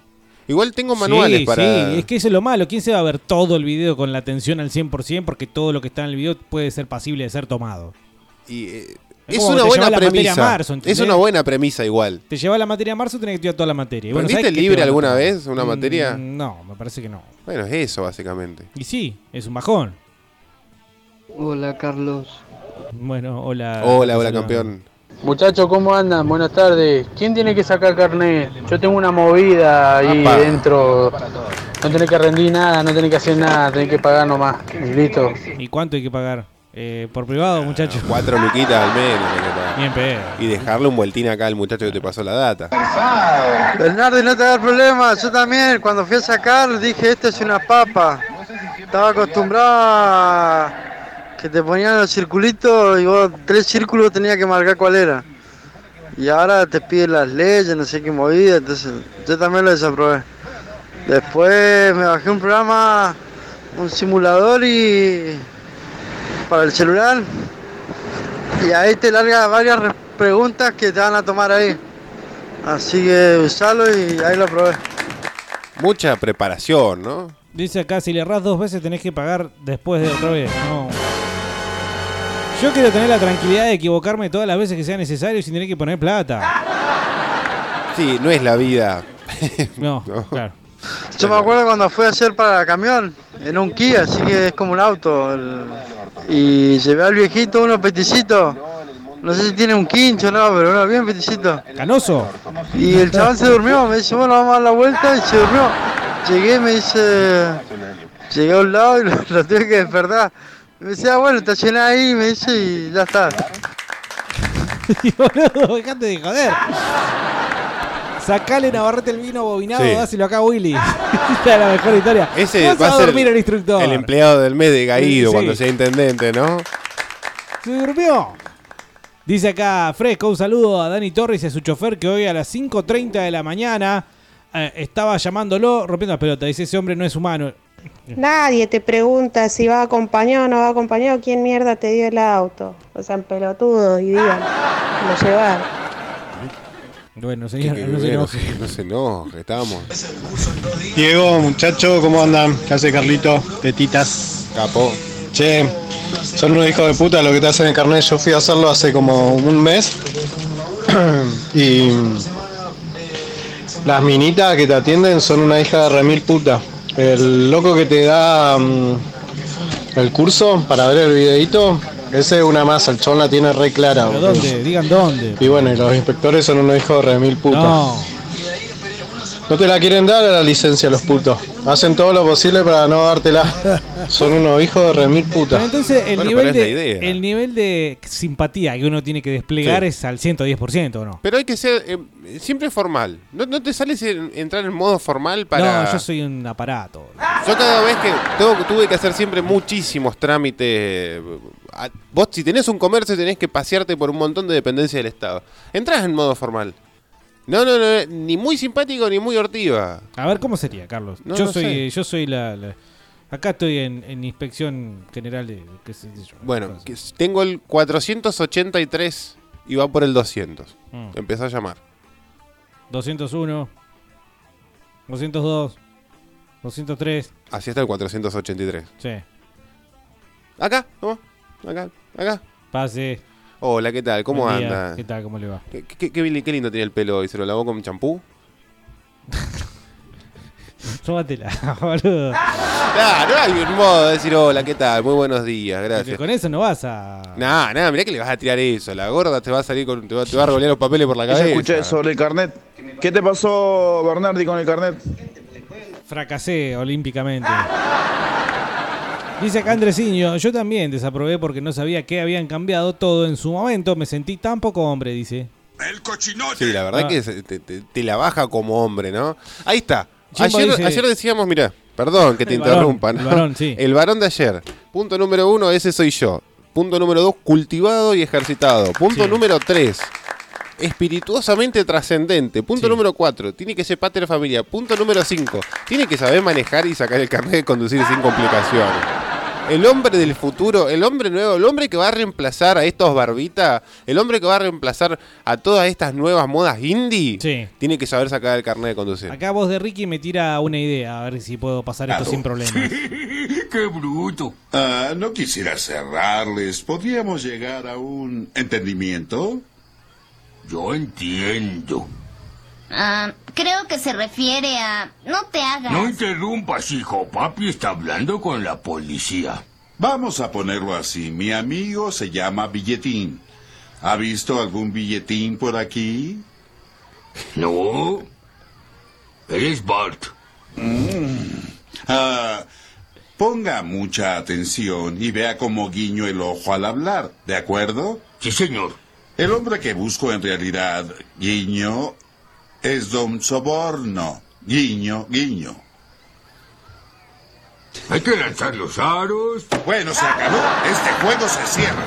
Igual tengo manuales sí, para. Sí, es que eso es lo malo. ¿Quién se va a ver todo el video con la atención al 100%? Porque todo lo que está en el video puede ser pasible de ser tomado. Y, eh, Es una buena premisa. es una buena premisa igual. Te lleva la materia a marzo, tenés que estudiar toda la materia. Y bueno, ¿Rendiste ¿sabés qué libre alguna vez una Mm, materia? No, me parece que no. Bueno, es eso básicamente. Y sí, es un bajón. Hola Carlos. Bueno, hola. Hola, hola campeón. Muchachos, ¿cómo andan? Buenas tardes. ¿Quién tiene que sacar carnet? Yo tengo una movida ahí Apa. dentro. No tenés que rendir nada, no tenés que hacer nada, tenés que pagar nomás. Y listo. ¿Y cuánto hay que pagar? Eh, ¿Por privado, muchachos? Cuatro luquitas al menos. Bien pedo. Y dejarle un vueltín acá al muchacho que te pasó la data. Bernardo, no te hagas problema. Yo también, cuando fui a sacar, dije: Esto es una papa. Estaba acostumbrado a que te ponían los circulitos y vos tres círculos tenías que marcar cuál era. Y ahora te piden las leyes, no sé qué movida. Entonces, yo también lo desaprobé. Después me bajé un programa, un simulador y para el celular. Y ahí te larga varias re- preguntas que te van a tomar ahí. Así que usalo y ahí lo probé. Mucha preparación, ¿no? Dice acá, si le erras dos veces tenés que pagar después de otra vez. No. Yo quiero tener la tranquilidad de equivocarme todas las veces que sea necesario sin tener que poner plata. Sí, no es la vida. No, claro. Yo me acuerdo cuando fui a hacer para camión, en un Kia, así que es como un auto. el- Y llevé al viejito unos peticitos. No sé si tiene un quincho o no, pero uno bien peticito. ¿Canoso? Y el chaval se durmió, me dice, bueno, vamos a dar la vuelta y se durmió. Llegué, me dice, llegué a un lado y lo, lo tuve que despertar. Me decía, bueno, estacioné ahí, me dice, y ya está. Y, boludo, dejate de joder. Sacale Navarrete el vino bobinado, Sí. dáselo acá a Willy. Esta es la mejor historia. Ese Vas va a ser dormir el instructor. el empleado del mes de Gaído Sí. cuando sea intendente, ¿no? Se durmió. Dice acá Fresco, un saludo a Dani Torres y a su chofer que hoy a las 5.30 de la mañana eh, estaba llamándolo rompiendo la pelota. Dice, ese hombre no es humano. Nadie te pregunta si va acompañado o no va acompañado, quién mierda te dio el auto. O sea, pelotudos y digan, lo llevaron. Bueno, señor, que- no se enoje. no se enoje, estamos. Diego, muchacho, ¿cómo andan? ¿Qué hace Carlito? Petitas. Capo. Che, son unos hijos de puta lo que te hacen el carnet. Yo fui a hacerlo hace como un mes. y las minitas que te atienden son una hija de remil puta. El loco que te da mm, el curso para ver el videito, ese es una masa, el chon la tiene re clara. ¿Pero boludo. dónde? Digan dónde. Y bueno, y los inspectores son unos hijos de remil puta. No. No te la quieren dar a la licencia los putos. Hacen todo lo posible para no dártela. Son unos hijos de remil puta. Pero entonces el, Bueno, nivel pero es la de, idea. el nivel de simpatía que uno tiene que desplegar Sí. es al 110%, ¿o no? Pero hay que ser eh, siempre formal. ¿No, no te sales en- entrar en modo formal para.? No, yo soy un aparato. Yo cada vez que tengo, tuve que hacer siempre muchísimos trámites. eh, a- Vos si tenés un comercio tenés que pasearte por un montón de dependencias del Estado. Entrás en modo formal. No, no, no, ni muy simpático ni muy hortiva. A ver, ¿cómo sería, Carlos? No, yo no soy sé. yo soy la, la- acá estoy en, en inspección general de qué sé yo. Bueno, que tengo el 483 y va por el 200. Mm. Empezó a llamar. 201 202 203 Así está el 483. Sí. Acá, ¿no? Acá, acá. Pase. Hola, ¿qué tal? ¿Cómo Buen día. anda? ¿Qué tal? ¿Cómo le va? ¿Qué, qué- qué li- qué lindo tiene el pelo hoy. ¿Se lo lavó con champú? Tómatela, boludo. No hay un modo de decir hola, ¿qué tal? Muy buenos días, Porque gracias. con eso no vas a. Nah, nah, mirá que le vas a tirar eso. La gorda te va a salir con. te va, te va a revolear los papeles por la Yo cabeza. escuché sobre el carnet. ¿Qué te pasó, Bernardi, con el carnet? Fracasé olímpicamente. Dice acá Andresiño, yo también desaprobé porque no sabía que habían cambiado todo en su momento. Me sentí tan poco hombre, dice. Sí, la verdad Ah. que te, te- te la baja como hombre, ¿no? Ahí está. Ayer, dice- ayer decíamos, mira, perdón que te El varón, interrumpa, ¿no? el varón, sí. El varón de ayer. Punto número uno, ese soy yo. Punto número dos, cultivado y ejercitado. Punto número tres, espirituosamente trascendente. Punto número cuatro, tiene que ser padre de familia. Punto número cinco, tiene que saber manejar y sacar el carnet de conducir sin complicaciones. El hombre del futuro, el hombre nuevo, el hombre que va a reemplazar a estos barbitas, el hombre que va a reemplazar a todas estas nuevas modas indie, tiene que saber sacar el carnet de conducir. Acá voz de Ricky me tira una idea, a ver si puedo pasar esto sin problemas. ¡Qué bruto! Ah, no quisiera cerrarles. ¿Podríamos llegar a un entendimiento? Yo entiendo. Ah, creo que se refiere a... No te hagas. No interrumpas, hijo. Papi está hablando con la policía. Vamos a ponerlo así. Mi amigo se llama Billetín. ¿Ha visto algún billetín por aquí? No. Eres Bart. Ah, ponga mucha atención y vea cómo guiño el ojo al hablar, ¿de acuerdo? Sí, señor. El hombre que busco en realidad, guiño, es Don Soborno. Guiño, guiño. Hay que lanzar los aros. Bueno, se acabó. Este juego se cierra.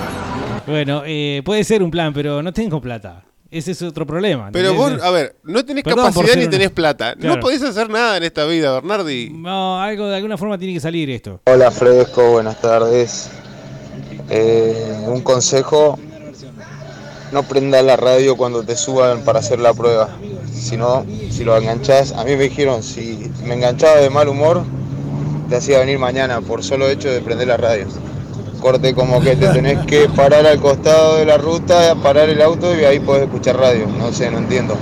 Bueno, eh, puede ser un plan, pero no tengo plata. Ese es otro problema. Pero vos, a ver, no tenés Perdón capacidad ni una- tenés plata. Claro. No podés hacer nada en esta vida, Bernardi. No, algo de alguna forma tiene que salir esto. Hola Fresco, buenas tardes. Eh, un consejo, no prendas la radio cuando te suban para hacer la prueba. Si no, si lo enganchás, a mí me dijeron, si me enganchaba de mal humor, te hacía venir mañana por solo hecho de prender la radio. Corte como que te tenés que parar al costado de la ruta, parar el auto y ahí podés escuchar radio. No sé, no entiendo.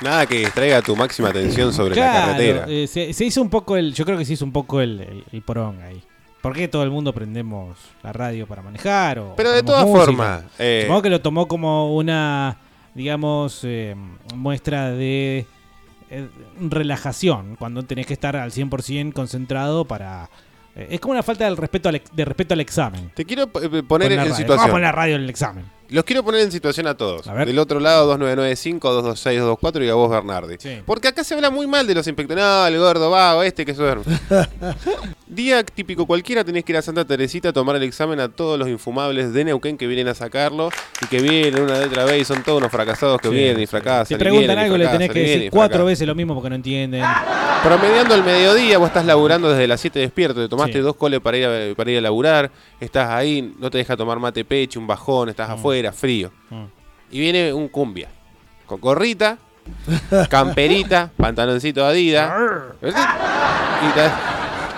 Nada que distraiga tu máxima atención sobre la carretera. eh, se, se hizo un poco el. Yo creo que se hizo un poco el, el, el porón ahí. ¿Por qué todo el mundo prendemos la radio para manejar? O Pero de todas formas, eh, Supongo que lo tomó como una, digamos, eh, muestra de eh, relajación, cuando tenés que estar al 100% concentrado para... eh, es como una falta del respeto al, de respeto al examen. Te quiero eh, poner en la radio. situación. Vamos a poner la radio en el examen. Los quiero poner en situación a todos. Del otro lado, 2995-226-224 y a vos, Bernardi. Porque acá se habla muy mal de los inspectores. No, el gordo vago, este que duerme. Día típico cualquiera tenés que ir a Santa Teresita a tomar el examen a todos los infumables de Neuquén que vienen a sacarlo y que vienen una de otra vez y son todos unos fracasados que Sí. vienen y fracasan. Y preguntan vienen algo, le fracasan, tenés que decir cuatro veces lo mismo porque no entienden. Promediando el mediodía, vos estás laburando desde las 7 despierto, te tomaste Sí. dos coles para ir, a, para ir a laburar, estás ahí, no te deja tomar mate peche, un bajón, estás afuera, frío. Mm. Y viene un cumbia. con gorrita, camperita, pantaloncito Adidas.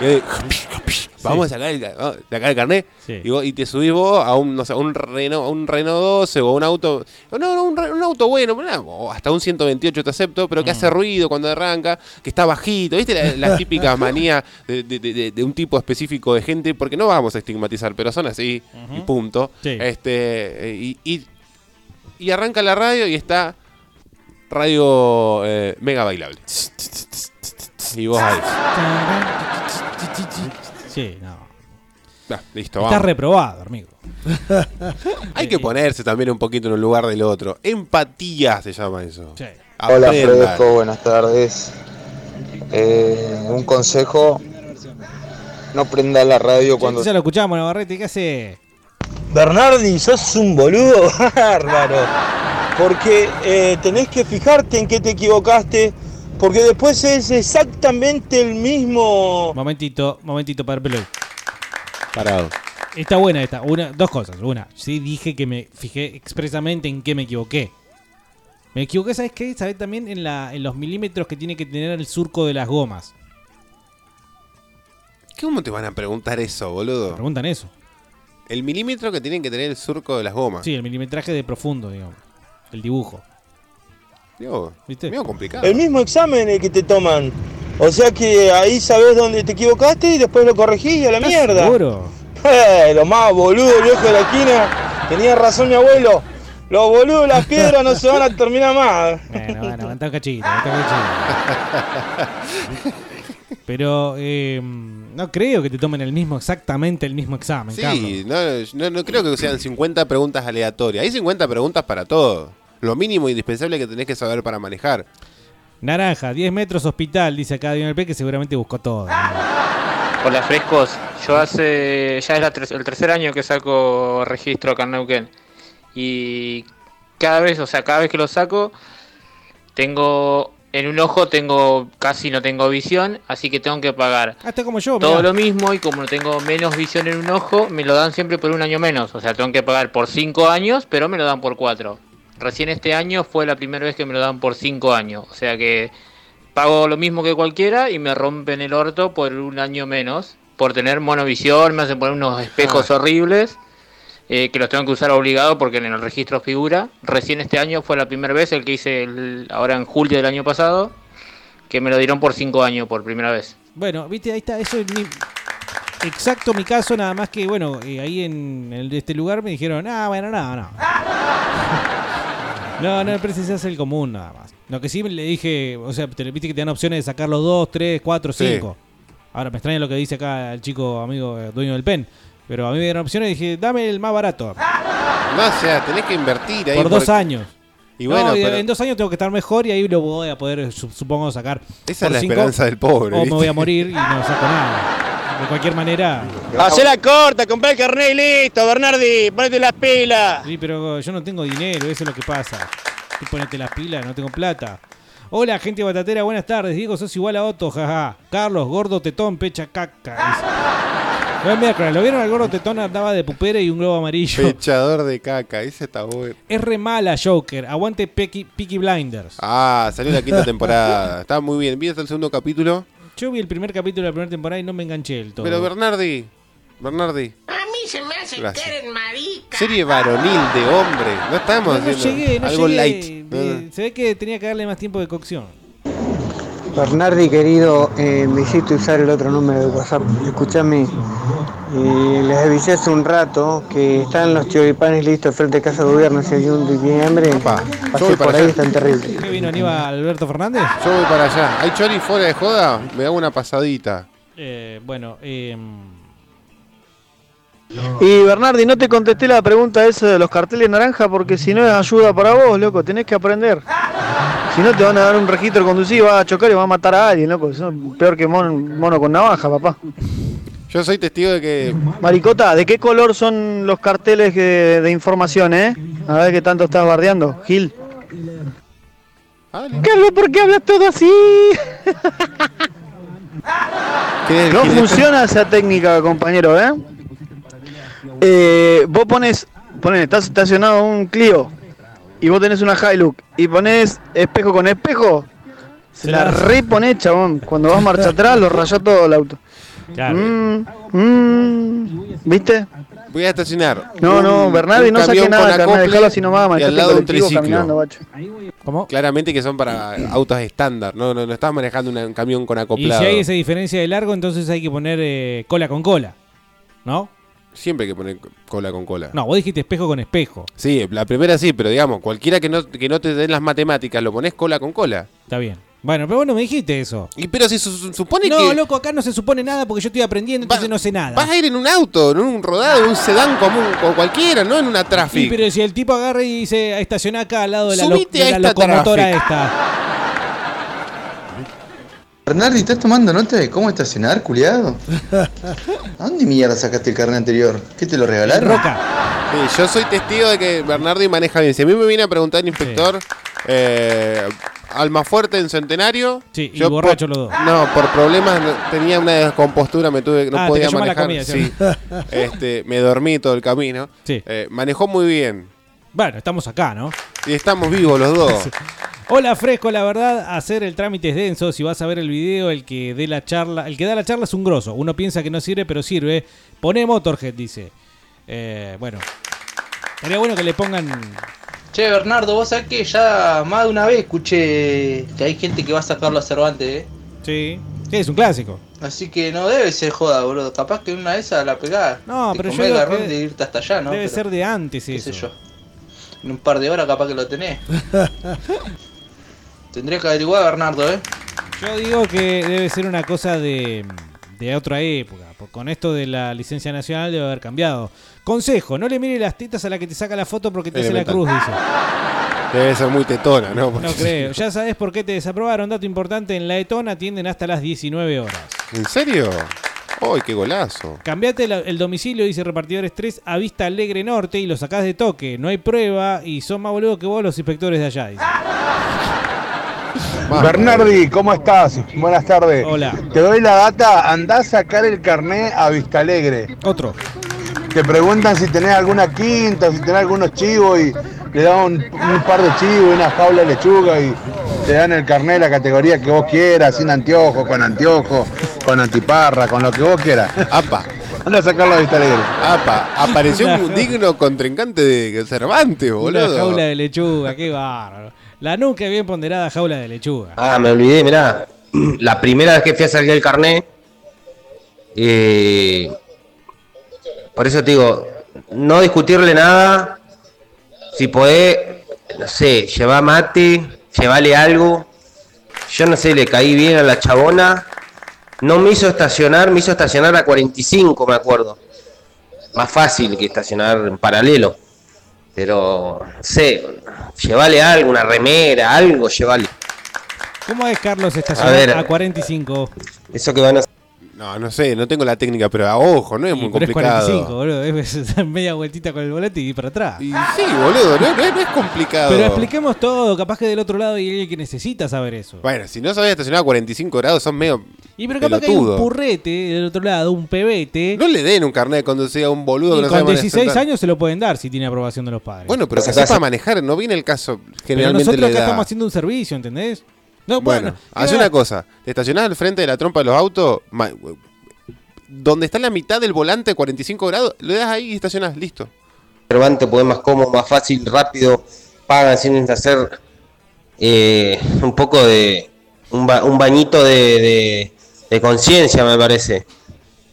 Y Vamos a sacar el, a sacar el carnet y, vos- y te subís vos a un, no sé, un Renault, un Renault 12 o un auto, no, no, un, auto bueno, no, hasta un 128 te acepto, pero que hace ruido cuando arranca, que está bajito, ¿viste? La- Las típicas manías de, de- de- de- de un tipo específico de gente, porque no vamos a estigmatizar, pero son así y punto. Este, y, y, y arranca la radio y está radio eh, mega bailable. Y vos ahí. Sí, no. Ah, listo, vamos. reprobado, amigo. Hay que ponerse también un poquito en el lugar del otro. Empatía se llama eso. Hola Aprendan. Fresco, buenas tardes. Eh, un consejo, no prenda la radio cuando... Ya lo escuchamos, Navarrete, ¿qué hace? Bernardi, sos un boludo bárbaro. Porque eh, tenés que fijarte en qué te equivocaste. Porque después es exactamente el mismo. Momentito, momentito, para Peloy. Parado. Está buena esta. Una, dos cosas. Una, sí dije que me fijé expresamente en qué me equivoqué. Me equivoqué, ¿sabes qué? ¿Sabes también en, la, en los milímetros que tiene que tener el surco de las gomas? ¿Cómo te van a preguntar eso, boludo? Preguntan eso. El milímetro que tienen que tener el surco de las gomas. Sí, el milimetraje de profundo, digamos. El dibujo. Digo, ¿Viste? medio complicado. El mismo examen el que te toman. O sea que ahí sabés dónde te equivocaste y después lo corregís y a la ¿Estás mierda. seguro? Eh, lo más boludo, el viejo de la esquina. Tenía razón mi abuelo. Los boludos de las piedras no se van a terminar más. Bueno, bueno, un cachito, un cachito. Pero eh, no creo que te tomen el mismo, exactamente el mismo examen. Sí, no, no, no creo que sean 50 preguntas aleatorias. Hay 50 preguntas para todo. Lo mínimo indispensable que tenés que saber para manejar. Naranja, 10 metros hospital, dice acá Daniel P, que seguramente buscó todo. Hola frescos, yo hace ya es la ter- el tercer año que saco registro acá en Neuquén y cada vez, o sea, cada vez que lo saco tengo en un ojo tengo casi no tengo visión, así que tengo que pagar Hasta como yo, todo mirá. lo mismo y como no tengo menos visión en un ojo, me lo dan siempre por un año menos, o sea, tengo que pagar por cinco años, pero me lo dan por cuatro. Recién este año fue la primera vez que me lo dan por cinco años, o sea que pago lo mismo que cualquiera y me rompen el orto por un año menos, por tener monovisión, me hacen poner unos espejos horribles, eh, que los tengo que usar obligado porque en el registro figura. Recién este año fue la primera vez, el que hice el- ahora en julio del año pasado, que me lo dieron por cinco años por primera vez. Bueno, viste, ahí está, eso es mi- exacto mi caso, nada más que, bueno, eh, ahí en, el- este lugar me dijeron, ah, bueno, no, no. No, no, pero ese es el común nada más. Lo que sí le dije, o sea, te, viste que te dan opciones de sacar los 2, 3, 4, Sí. 5. Ahora me extraña lo que dice acá el chico amigo eh, dueño del pen. Pero a mí me dieron opciones y dije, dame el más barato. No, o sea, tenés que invertir ahí. Por dos porque- años. Y bueno, No, y pero en dos años tengo que estar mejor y ahí lo voy a poder, su- supongo, sacar. Esa por es la cinco, esperanza del pobre, O me ¿viste? voy a morir y no saco nada. De cualquier manera. Hacela corta, compré el carnet y listo, Bernardi, ponete las pilas. Sí, pero yo no tengo dinero, eso es lo que pasa. Tú ponete las pilas, no tengo plata. Hola, gente batatera, buenas tardes. Diego, sos igual a Otto, jaja. Carlos, gordo tetón, pecha caca. Buen miércoles, ¿lo vieron al gordo tetón? Andaba de pupera y un globo amarillo. Pechador de caca, ese está bueno. Es re mala, Joker. Aguante Peaky, Peaky Blinders. Ah, salió la quinta temporada. Está muy bien. ¿Viste el segundo capítulo? Yo vi el primer capítulo de la primera temporada y no me enganché del todo. Pero Bernardi, Bernardi, A mí se me hace Gracias. que eres marica. serie varonil de hombre. No estamos No, no haciendo llegué, no algo llegué. light. Eh, Se ve que tenía que darle más tiempo de cocción. Bernardi, querido, eh, me hiciste usar el otro número de WhatsApp. Escuchame, eh, les avisé hace un rato que están los choripanes listos frente a Casa de Gobierno. Si hay un hambre, yo pasé por para ahí, están terribles. ¿Qué vino Aníbal Alberto Fernández? Yo voy para allá. ¿Hay chori fuera de joda? Me hago una pasadita. Eh, bueno, eh, Y Bernardi, no te contesté la pregunta esa de los carteles naranja porque si no es ayuda para vos, loco, tenés que aprender. Si no te van a dar un registro conducido, vas a chocar y vas a matar a alguien, loco. Eso es peor que mon- mono con navaja, papá. Yo soy testigo de que. Maricota, ¿de qué color son los carteles de información, eh? A ver qué tanto estás bardeando, Gil. Carlos, ¿por qué hablas todo así? ¿Qué es el No funciona esa técnica, compañero, ¿eh? Eh, vos pones, pones, estás estacionado un Clio y vos tenés una Hilux y pones espejo con espejo, se la reponés, chabón. Cuando vas marcha atrás, lo rayás todo el auto. Claro. Mm, mm, ¿Viste? Voy a estacionar. No, no, Bernardi, no saque nada, con carnal, dejalo así nomás, y manejate al lado un triciclo. caminando, bacho. ¿Cómo? Claramente que son para autos estándar, no, no, no estás manejando un camión con Y acoplado. si hay esa diferencia de largo, entonces hay que poner eh, cola con cola. ¿No? Siempre hay que poner cola con cola. No, vos dijiste espejo con espejo. Sí, la primera sí, pero digamos, cualquiera que no, que no te den las matemáticas, lo pones cola con cola. Está bien. Bueno, pero vos no me dijiste eso. Y pero si su- su- supone no, que loco, acá no se supone nada porque yo estoy aprendiendo, entonces no sé nada. vas a ir en un auto, en un rodado, en un sedán común, o cualquiera, no en una Sí, traffic. pero si el tipo agarra y dice, estaciona acá al lado de la, lo- Subite de a la esta locomotora traffic. esta. Bernardi, ¿estás tomando nota de cómo estacionar, culiado? ¿A dónde mierda sacaste el carnet anterior? ¿Qué te lo regalaron? Sí, yo soy testigo de que Bernardi maneja bien. Si a mí me viene a preguntar el inspector, eh, Almafuerte en Centenario. Sí, y yo borracho por- los dos. No, por problemas tenía una descompostura, me tuve, no Ah, podía manejar. comida, sí. ¿sí? este, me dormí todo el camino. Sí. Eh, manejó muy bien. Bueno, estamos acá, ¿no? Y estamos vivos los dos. Hola Fresco, la verdad, hacer el trámite es denso. Si vas a ver el video, el que dé la charla, el que da la charla es un grosso. Uno piensa que no sirve, pero sirve. Pone Motorhead, dice. Eh, bueno, sería bueno que le pongan. Che, Bernardo, vos sabés que ya más de una vez escuché que hay gente que va a sacarlo a Cervantes, ¿eh? Sí, sí, es un clásico. Así que no debe ser joda, boludo. Capaz que una de esas la pegás. No, pero yo garrón que de irte hasta allá, ¿no? Debe Pero, ser de antes qué eso. sé yo. En un par de horas capaz que lo tenés. Tendría que averiguar, Bernardo, ¿eh? Yo digo que debe ser una cosa de, de otra época. Con esto de la licencia nacional debe haber cambiado. Consejo, no le mire las tetas a la que te saca la foto porque te hace la cruz, dice. Debe ser muy tetona, ¿no? Porque- No creo. Ya sabes por qué te desaprobaron. Dato importante, en la Etona atienden hasta las 19 horas. ¿En serio? ¡Ay, qué golazo! Cambiate la- el domicilio, dice repartidores 3, a Vista Alegre Norte y lo sacás de toque. No hay prueba y son más boludos que vos los inspectores de allá, dice. Bernardi, ¿cómo estás? Buenas tardes. Hola. Te doy la data, andá a sacar el carné a Vista Alegre. Otro. Te preguntan si tenés alguna quinta, si tenés algunos chivos y le dan un, un par de chivos, una jaula de lechuga y te dan el carné de la categoría que vos quieras, sin anteojo, con anteojo, con antiparra, con lo que vos quieras. ¡Apa! Anda a sacarlo a Vista Alegre. ¡Apa! Apareció un digno contrincante de Cervantes, boludo. Una jaula de lechuga, qué bárbaro. La nunca bien ponderada jaula de lechuga. Ah, me olvidé, mirá. La primera vez que fui a sacar el carnet. eh, por eso te digo, no discutirle nada. Si podés, no sé, llevar mate, llevarle algo. Yo no sé, le caí bien a la chabona. No me hizo estacionar, me hizo estacionar a 45, me acuerdo. Más fácil que estacionar en paralelo. Pero, no sé, llevale algo, una remera, algo, llevale. ¿Cómo es Carlos A estacionar ver. a 45? Eso que van a No, no sé, no tengo la técnica, pero a ojo, no es muy Pero es complicado. 45, boludo. Es dar media vueltita con el volante y ir para atrás. Sí, boludo, no, no- no es complicado. Pero expliquemos todo. Capaz que del otro lado hay alguien que necesita saber eso. Bueno, si no sabías estacionar a 45 grados, son medio. Y pero capaz que hay un purrete del otro lado, un pebete. No le den un carnet de conducir a un boludo Y que no con sabe 16 manejar. años se lo pueden dar si tiene aprobación de los padres. Bueno, pero que sepa manejar, no viene el caso. Pero Generalmente nosotros le acá da. estamos haciendo un servicio, ¿entendés? No, Bueno, bueno, haz ¿qué una cosa. Te estacionás al frente de la trompa de los autos. Donde está la mitad del volante, 45 grados, le das ahí y estacionás, listo. Cervantes, pues es más cómodo, más fácil, rápido, pagan sin hacer eh, un poco de un, ba- un bañito de, de- de conciencia, me parece.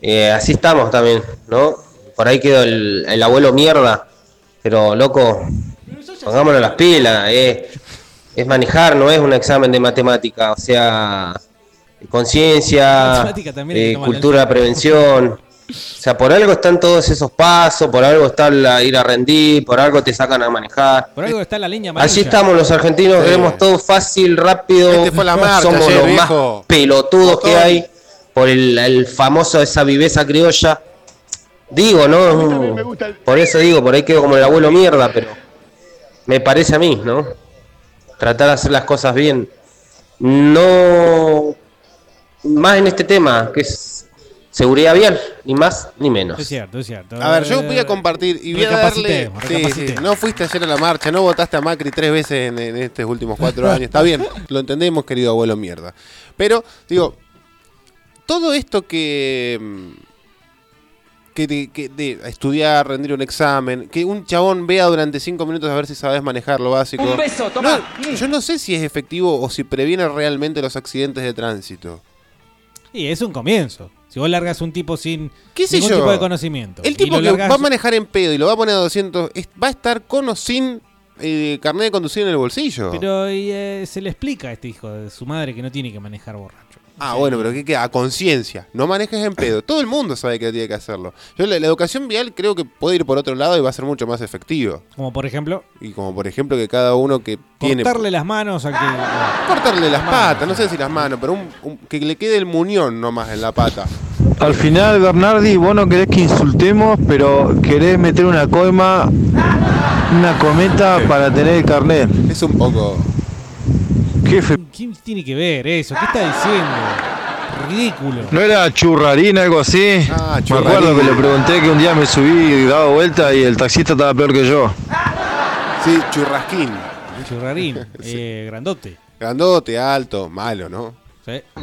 Eh, así estamos también, ¿no? Por ahí quedó el, el abuelo mierda, pero loco, pongámonos las pilas, eh. Es manejar, no es un examen de matemática, o sea, conciencia, eh, cultura prevención. O sea, por algo están todos esos pasos, por algo está la ir a rendir, por algo te sacan a manejar. Por algo está la línea amarilla. Así estamos los argentinos, Sí. queremos todo fácil, rápido. Este fue la marcha Somos ayer, los viejo. más pelotudos que hay por el, el famoso esa viveza criolla. Digo, ¿no? Por eso digo, por ahí quedo como el abuelo mierda, pero me parece a mí, ¿no? Tratar de hacer las cosas bien. No. Más en este tema, que es seguridad vial, ni más ni menos. Es cierto, es cierto. A ver, yo voy a compartir y voy a darle. Sí, sí, no fuiste ayer a la marcha, no votaste a Macri tres veces en, en estos últimos cuatro años. Está bien, lo entendemos, querido abuelo mierda. Pero, digo, todo esto que. Mm, Que, de, que de estudiar, rendir un examen, que un chabón vea durante cinco minutos a ver si sabes manejar lo básico. Un beso, toma. No, yo no sé si es efectivo o si previene realmente los accidentes de tránsito. Y es un comienzo. Si vos largas un tipo sin ¿Qué sé ningún yo? tipo de conocimiento. El tipo lo que largás- va a manejar en pedo y lo va a poner a 200, es- va a estar con o sin eh, carnet de conducir en el bolsillo. Pero y, eh, se le explica a este hijo de su madre que no tiene que manejar borracho. Ah, bueno, pero ¿qué queda? A conciencia. No manejes en pedo. Todo el mundo sabe que tiene que hacerlo. Yo la, la educación vial creo que puede ir por otro lado y va a ser mucho más efectivo. Como por ejemplo, Y como por ejemplo que cada uno que tiene... cortarle las manos al que. Cortarle las patas, no sé si las manos, pero un- un- que le quede el muñón nomás en la pata. Al final, Bernardi, vos no querés que insultemos, pero querés meter una coima, una cometa para tener el carnet. Es un poco. Jefe, ¿Quién tiene que ver eso? ¿Qué está diciendo? Ridículo. ¿no era churrarín algo así? Ah, Me acuerdo que le pregunté que un día me subí y daba vuelta y el taxista estaba peor que yo. Sí, churrasquín. Churrarín, eh, grandote. Grandote, alto, malo, ¿no?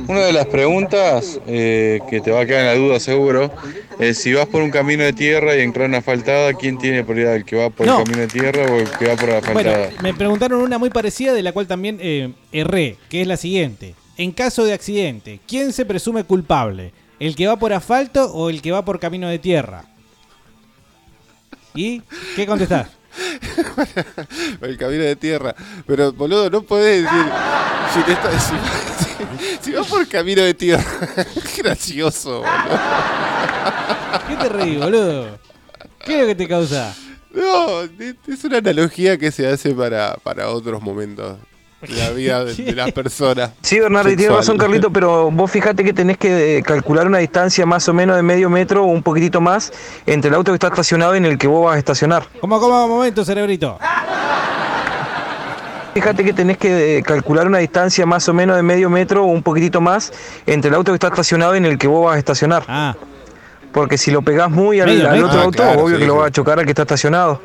Una de las preguntas eh, que te va a quedar en la duda seguro es si vas por un camino de tierra y entra una asfaltada, ¿quién tiene prioridad? ¿El que va por No. el camino de tierra o el que va por la Bueno, asfaltada? me preguntaron una muy parecida de la cual también eh, erré, que es la siguiente. En caso de accidente, ¿quién se presume culpable? ¿El que va por asfalto o el que va por camino de tierra? ¿Y qué contestás? el camino de tierra. Pero, boludo, no podés decir. Si, te está- si, si- vas por camino de tierra. Qué gracioso, boludo. ¿Qué te reí, boludo? ¿Qué es lo que te causa? No, es- una analogía que se hace para, para otros momentos de la vida de, de las personas. Sí, Bernardo, tienes razón, Carlito, pero vos fíjate que tenés que eh, calcular una distancia más o menos de medio metro o un poquitito más entre el auto que está estacionado y en el que vos vas a estacionar. ¿Cómo, cómo, momento, cerebrito? Fíjate que tenés que eh, calcular una distancia más o menos de medio metro o un poquitito más entre el auto que está estacionado y en el que vos vas a estacionar. Ah. Porque si lo pegás muy al, Medio al metro. otro Ah, auto, claro, obvio sí, que lo sí. va a chocar al que está estacionado.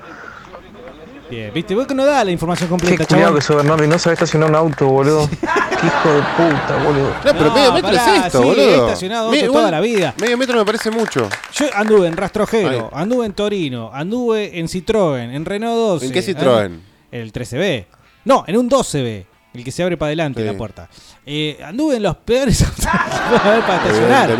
Bien, viste, vos que no da la información Qué completa, cuidado chabón. que sos, Bernardo, y no sabés estacionar un auto, boludo. Qué hijo de puta, boludo. No, pero No, medio metro pará, es esto, sí, he boludo. estacionado Me- toda la vida. Medio metro me parece mucho. Yo anduve en Rastrojero, anduve en Torino, anduve en Citroën, en Renault 12. ¿En qué Citroën? ¿eh? El 13B. No, en un 12B, el que se abre para adelante la puerta. Eh, anduve en los peores para estacionar.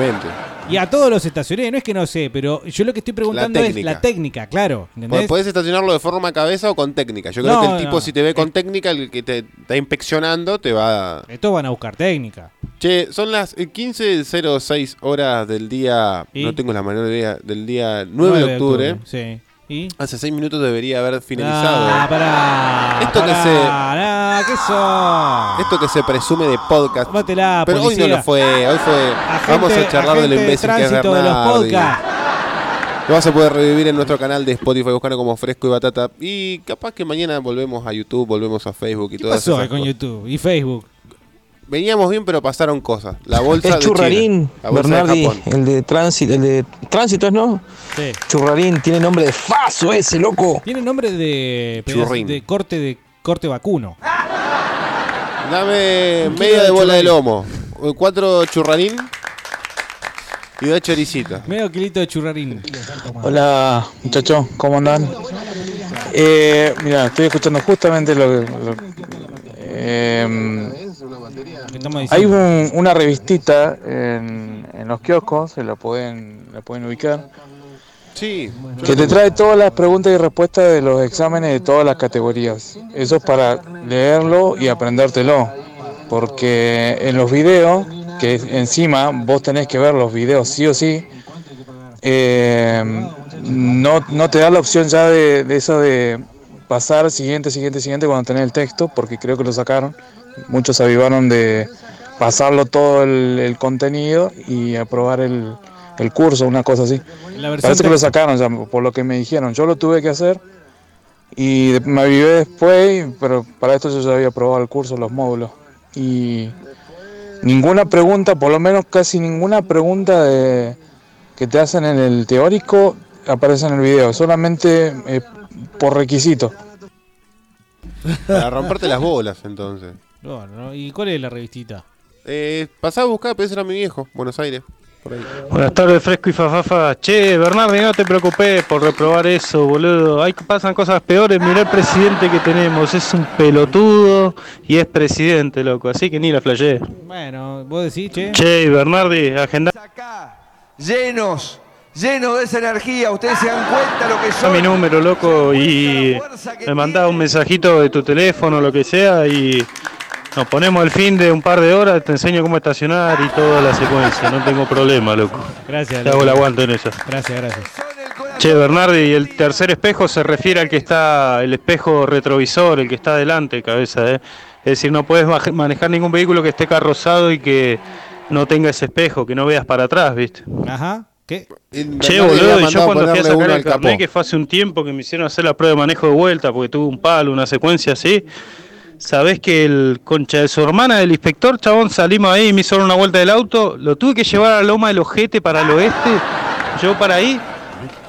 Y a todos los estacioné, no es que no sé, pero yo lo que estoy preguntando es técnica. la técnica, claro. ¿entendés? Podés estacionarlo de forma cabeza o con técnica. Yo creo No, que el tipo, no. si te ve con técnica, el que te está inspeccionando, te va a. Estos van a buscar técnica. Che, son las eh, 15.06 horas del día. ¿Y? No tengo la menor idea. Del día 9, de octubre. Sí. ¿Y? Hace 6 minutos debería haber finalizado. Ah, pará. Esto que pará, se- nah, ¿qué? Esto que se presume de podcast. Tómatela, Pero hoy no policía. lo fue. Hoy fue. vamos a charlar de lo agente de imbécil que es tránsito de los Bernardi. Lo vas a poder revivir en nuestro canal de Spotify buscando como Fresco y Batata. Y capaz que mañana volvemos a YouTube, volvemos a Facebook y ¿Qué todas pasó esas con cosas. YouTube y Facebook? Veníamos bien, pero pasaron cosas. La bolsa Es de Churrarín, China, la bolsa de Bernardi, Japón. el de tránsito, el de tránsito, ¿no? Sí. Churrarín, tiene nombre de faso ese, loco. Tiene nombre de, Churrín. de corte de corte vacuno. Dame media de de bola de lomo, cuatro churrarín y dos choricitas. Medio kilito de churrarín. Hola muchachos, ¿cómo andan? Eh, mira, estoy escuchando justamente lo que... lo- eh, ¿Qué estamos hay un- una revistita en, en los kioscos, se la pueden, la pueden ubicar, Sí. que te trae todas las preguntas y respuestas de los exámenes de todas las categorías. Eso es para leerlo y aprendértelo, porque en los videos, que encima vos tenés que ver los videos sí o sí, eh, no, no te da la opción ya de, de eso de pasar siguiente, siguiente, siguiente cuando tenés el texto, porque creo que lo sacaron. Muchos se avivaron de pasarlo todo el, el contenido y aprobar el, el curso, una cosa así. Parece que lo sacaron ya, por lo que me dijeron. Yo lo tuve que hacer y de- me avivé después, pero para esto yo ya había aprobado el curso, los módulos. Y ninguna pregunta, por lo menos casi ninguna pregunta de, que te hacen en el teórico aparecen en el video, solamente eh, por requisito. Para romperte las bolas, entonces. No, no, ¿Y cuál es la revistita? Eh, pasá a buscar, pero ese era mi viejo, Buenos Aires. Por ahí. Buenas tardes, Fresco y Fafafa. Che, Bernardi, no te preocupes por reprobar eso, boludo. Hay pasan cosas peores. Mirá el presidente que tenemos. Es un pelotudo y es presidente, loco. Así que ni la flayé. Bueno, vos decís, che. Che, Bernardi, agenda. Llenos, llenos de esa energía. Ustedes se dan cuenta lo que a son. mi número, loco, y me mandás un mensajito de tu teléfono, lo que sea, y nos ponemos el fin de un par de horas, te enseño cómo estacionar y toda la secuencia, no tengo problema, loco. Gracias. Te hago el aguante en eso. Gracias, gracias. Che, Bernardi, y el tercer espejo se refiere al que está, el espejo retrovisor, el que está adelante, cabeza, ¿eh? Es decir, no puedes manejar ningún vehículo que esté carrozado y que no tenga ese espejo, que no veas para atrás, ¿viste? Ajá. ¿Qué? Che, boludo, y yo cuando fui a sacar el carnet, que fue hace un tiempo que me hicieron hacer la prueba de manejo de vuelta porque tuve un palo, una secuencia así. Sabés que el concha de su hermana, del inspector, chabón, salimos ahí, me hizo una vuelta del auto, lo tuve que llevar a la loma del ojete para el oeste, llegó para ahí,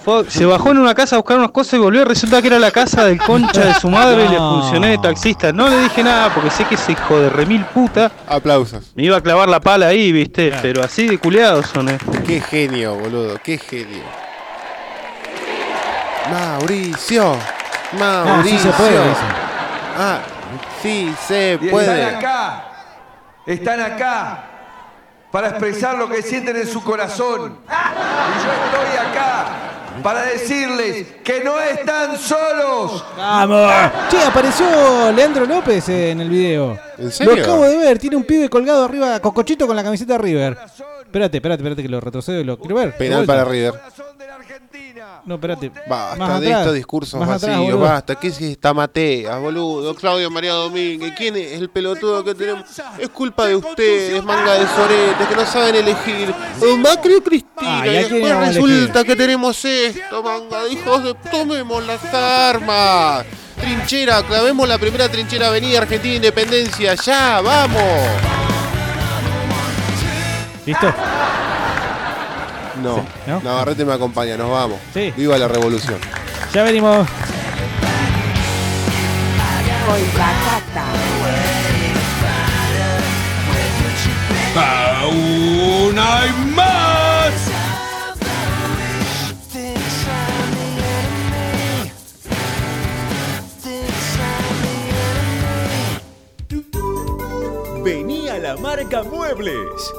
fue- se bajó en una casa a buscar unas cosas y volvió, y resulta que era la casa del concha de su madre y le No. funcioné de taxista. No le dije nada porque sé que ese hijo de remil puta Aplausos. me iba a clavar la pala ahí, viste, pero así de culeados son, eh. Qué genio, boludo, qué genio. Mauricio, Mauricio. sí se puede, dice. Ah, sí se Y puede. están acá, están acá para expresar lo que sienten en su corazón. Y yo estoy acá para decirles que no están solos. ¡Vamos! Che, apareció Leandro López en el video. ¿En serio? Lo acabo de ver, tiene un pibe colgado arriba, cocochito con la camiseta de River. Espérate, espérate, espérate que lo retrocedo y lo quiero ver. Penal para River. No, espérate. Basta Más de atrás, estos discursos más atrás, vacíos, boludo. basta. ¿Qué es esta Matea, boludo? Claudio María Domínguez, ¿quién es el pelotudo que tenemos? Es culpa de ustedes, manga de soretes, que no saben elegir. O Macri o Cristina, Ah, ¿y después resulta que tenemos esto, manga de hijos de... Tomemos las armas. Trinchera, clavemos la primera trinchera Avenida Argentina Independencia, ya, vamos. ¿Listo? No, ¿no? Navarrete me acompaña, nos vamos. Sí. Viva la revolución. Ya venimos. ¡Aún hay más! Vení a la marca Muebles.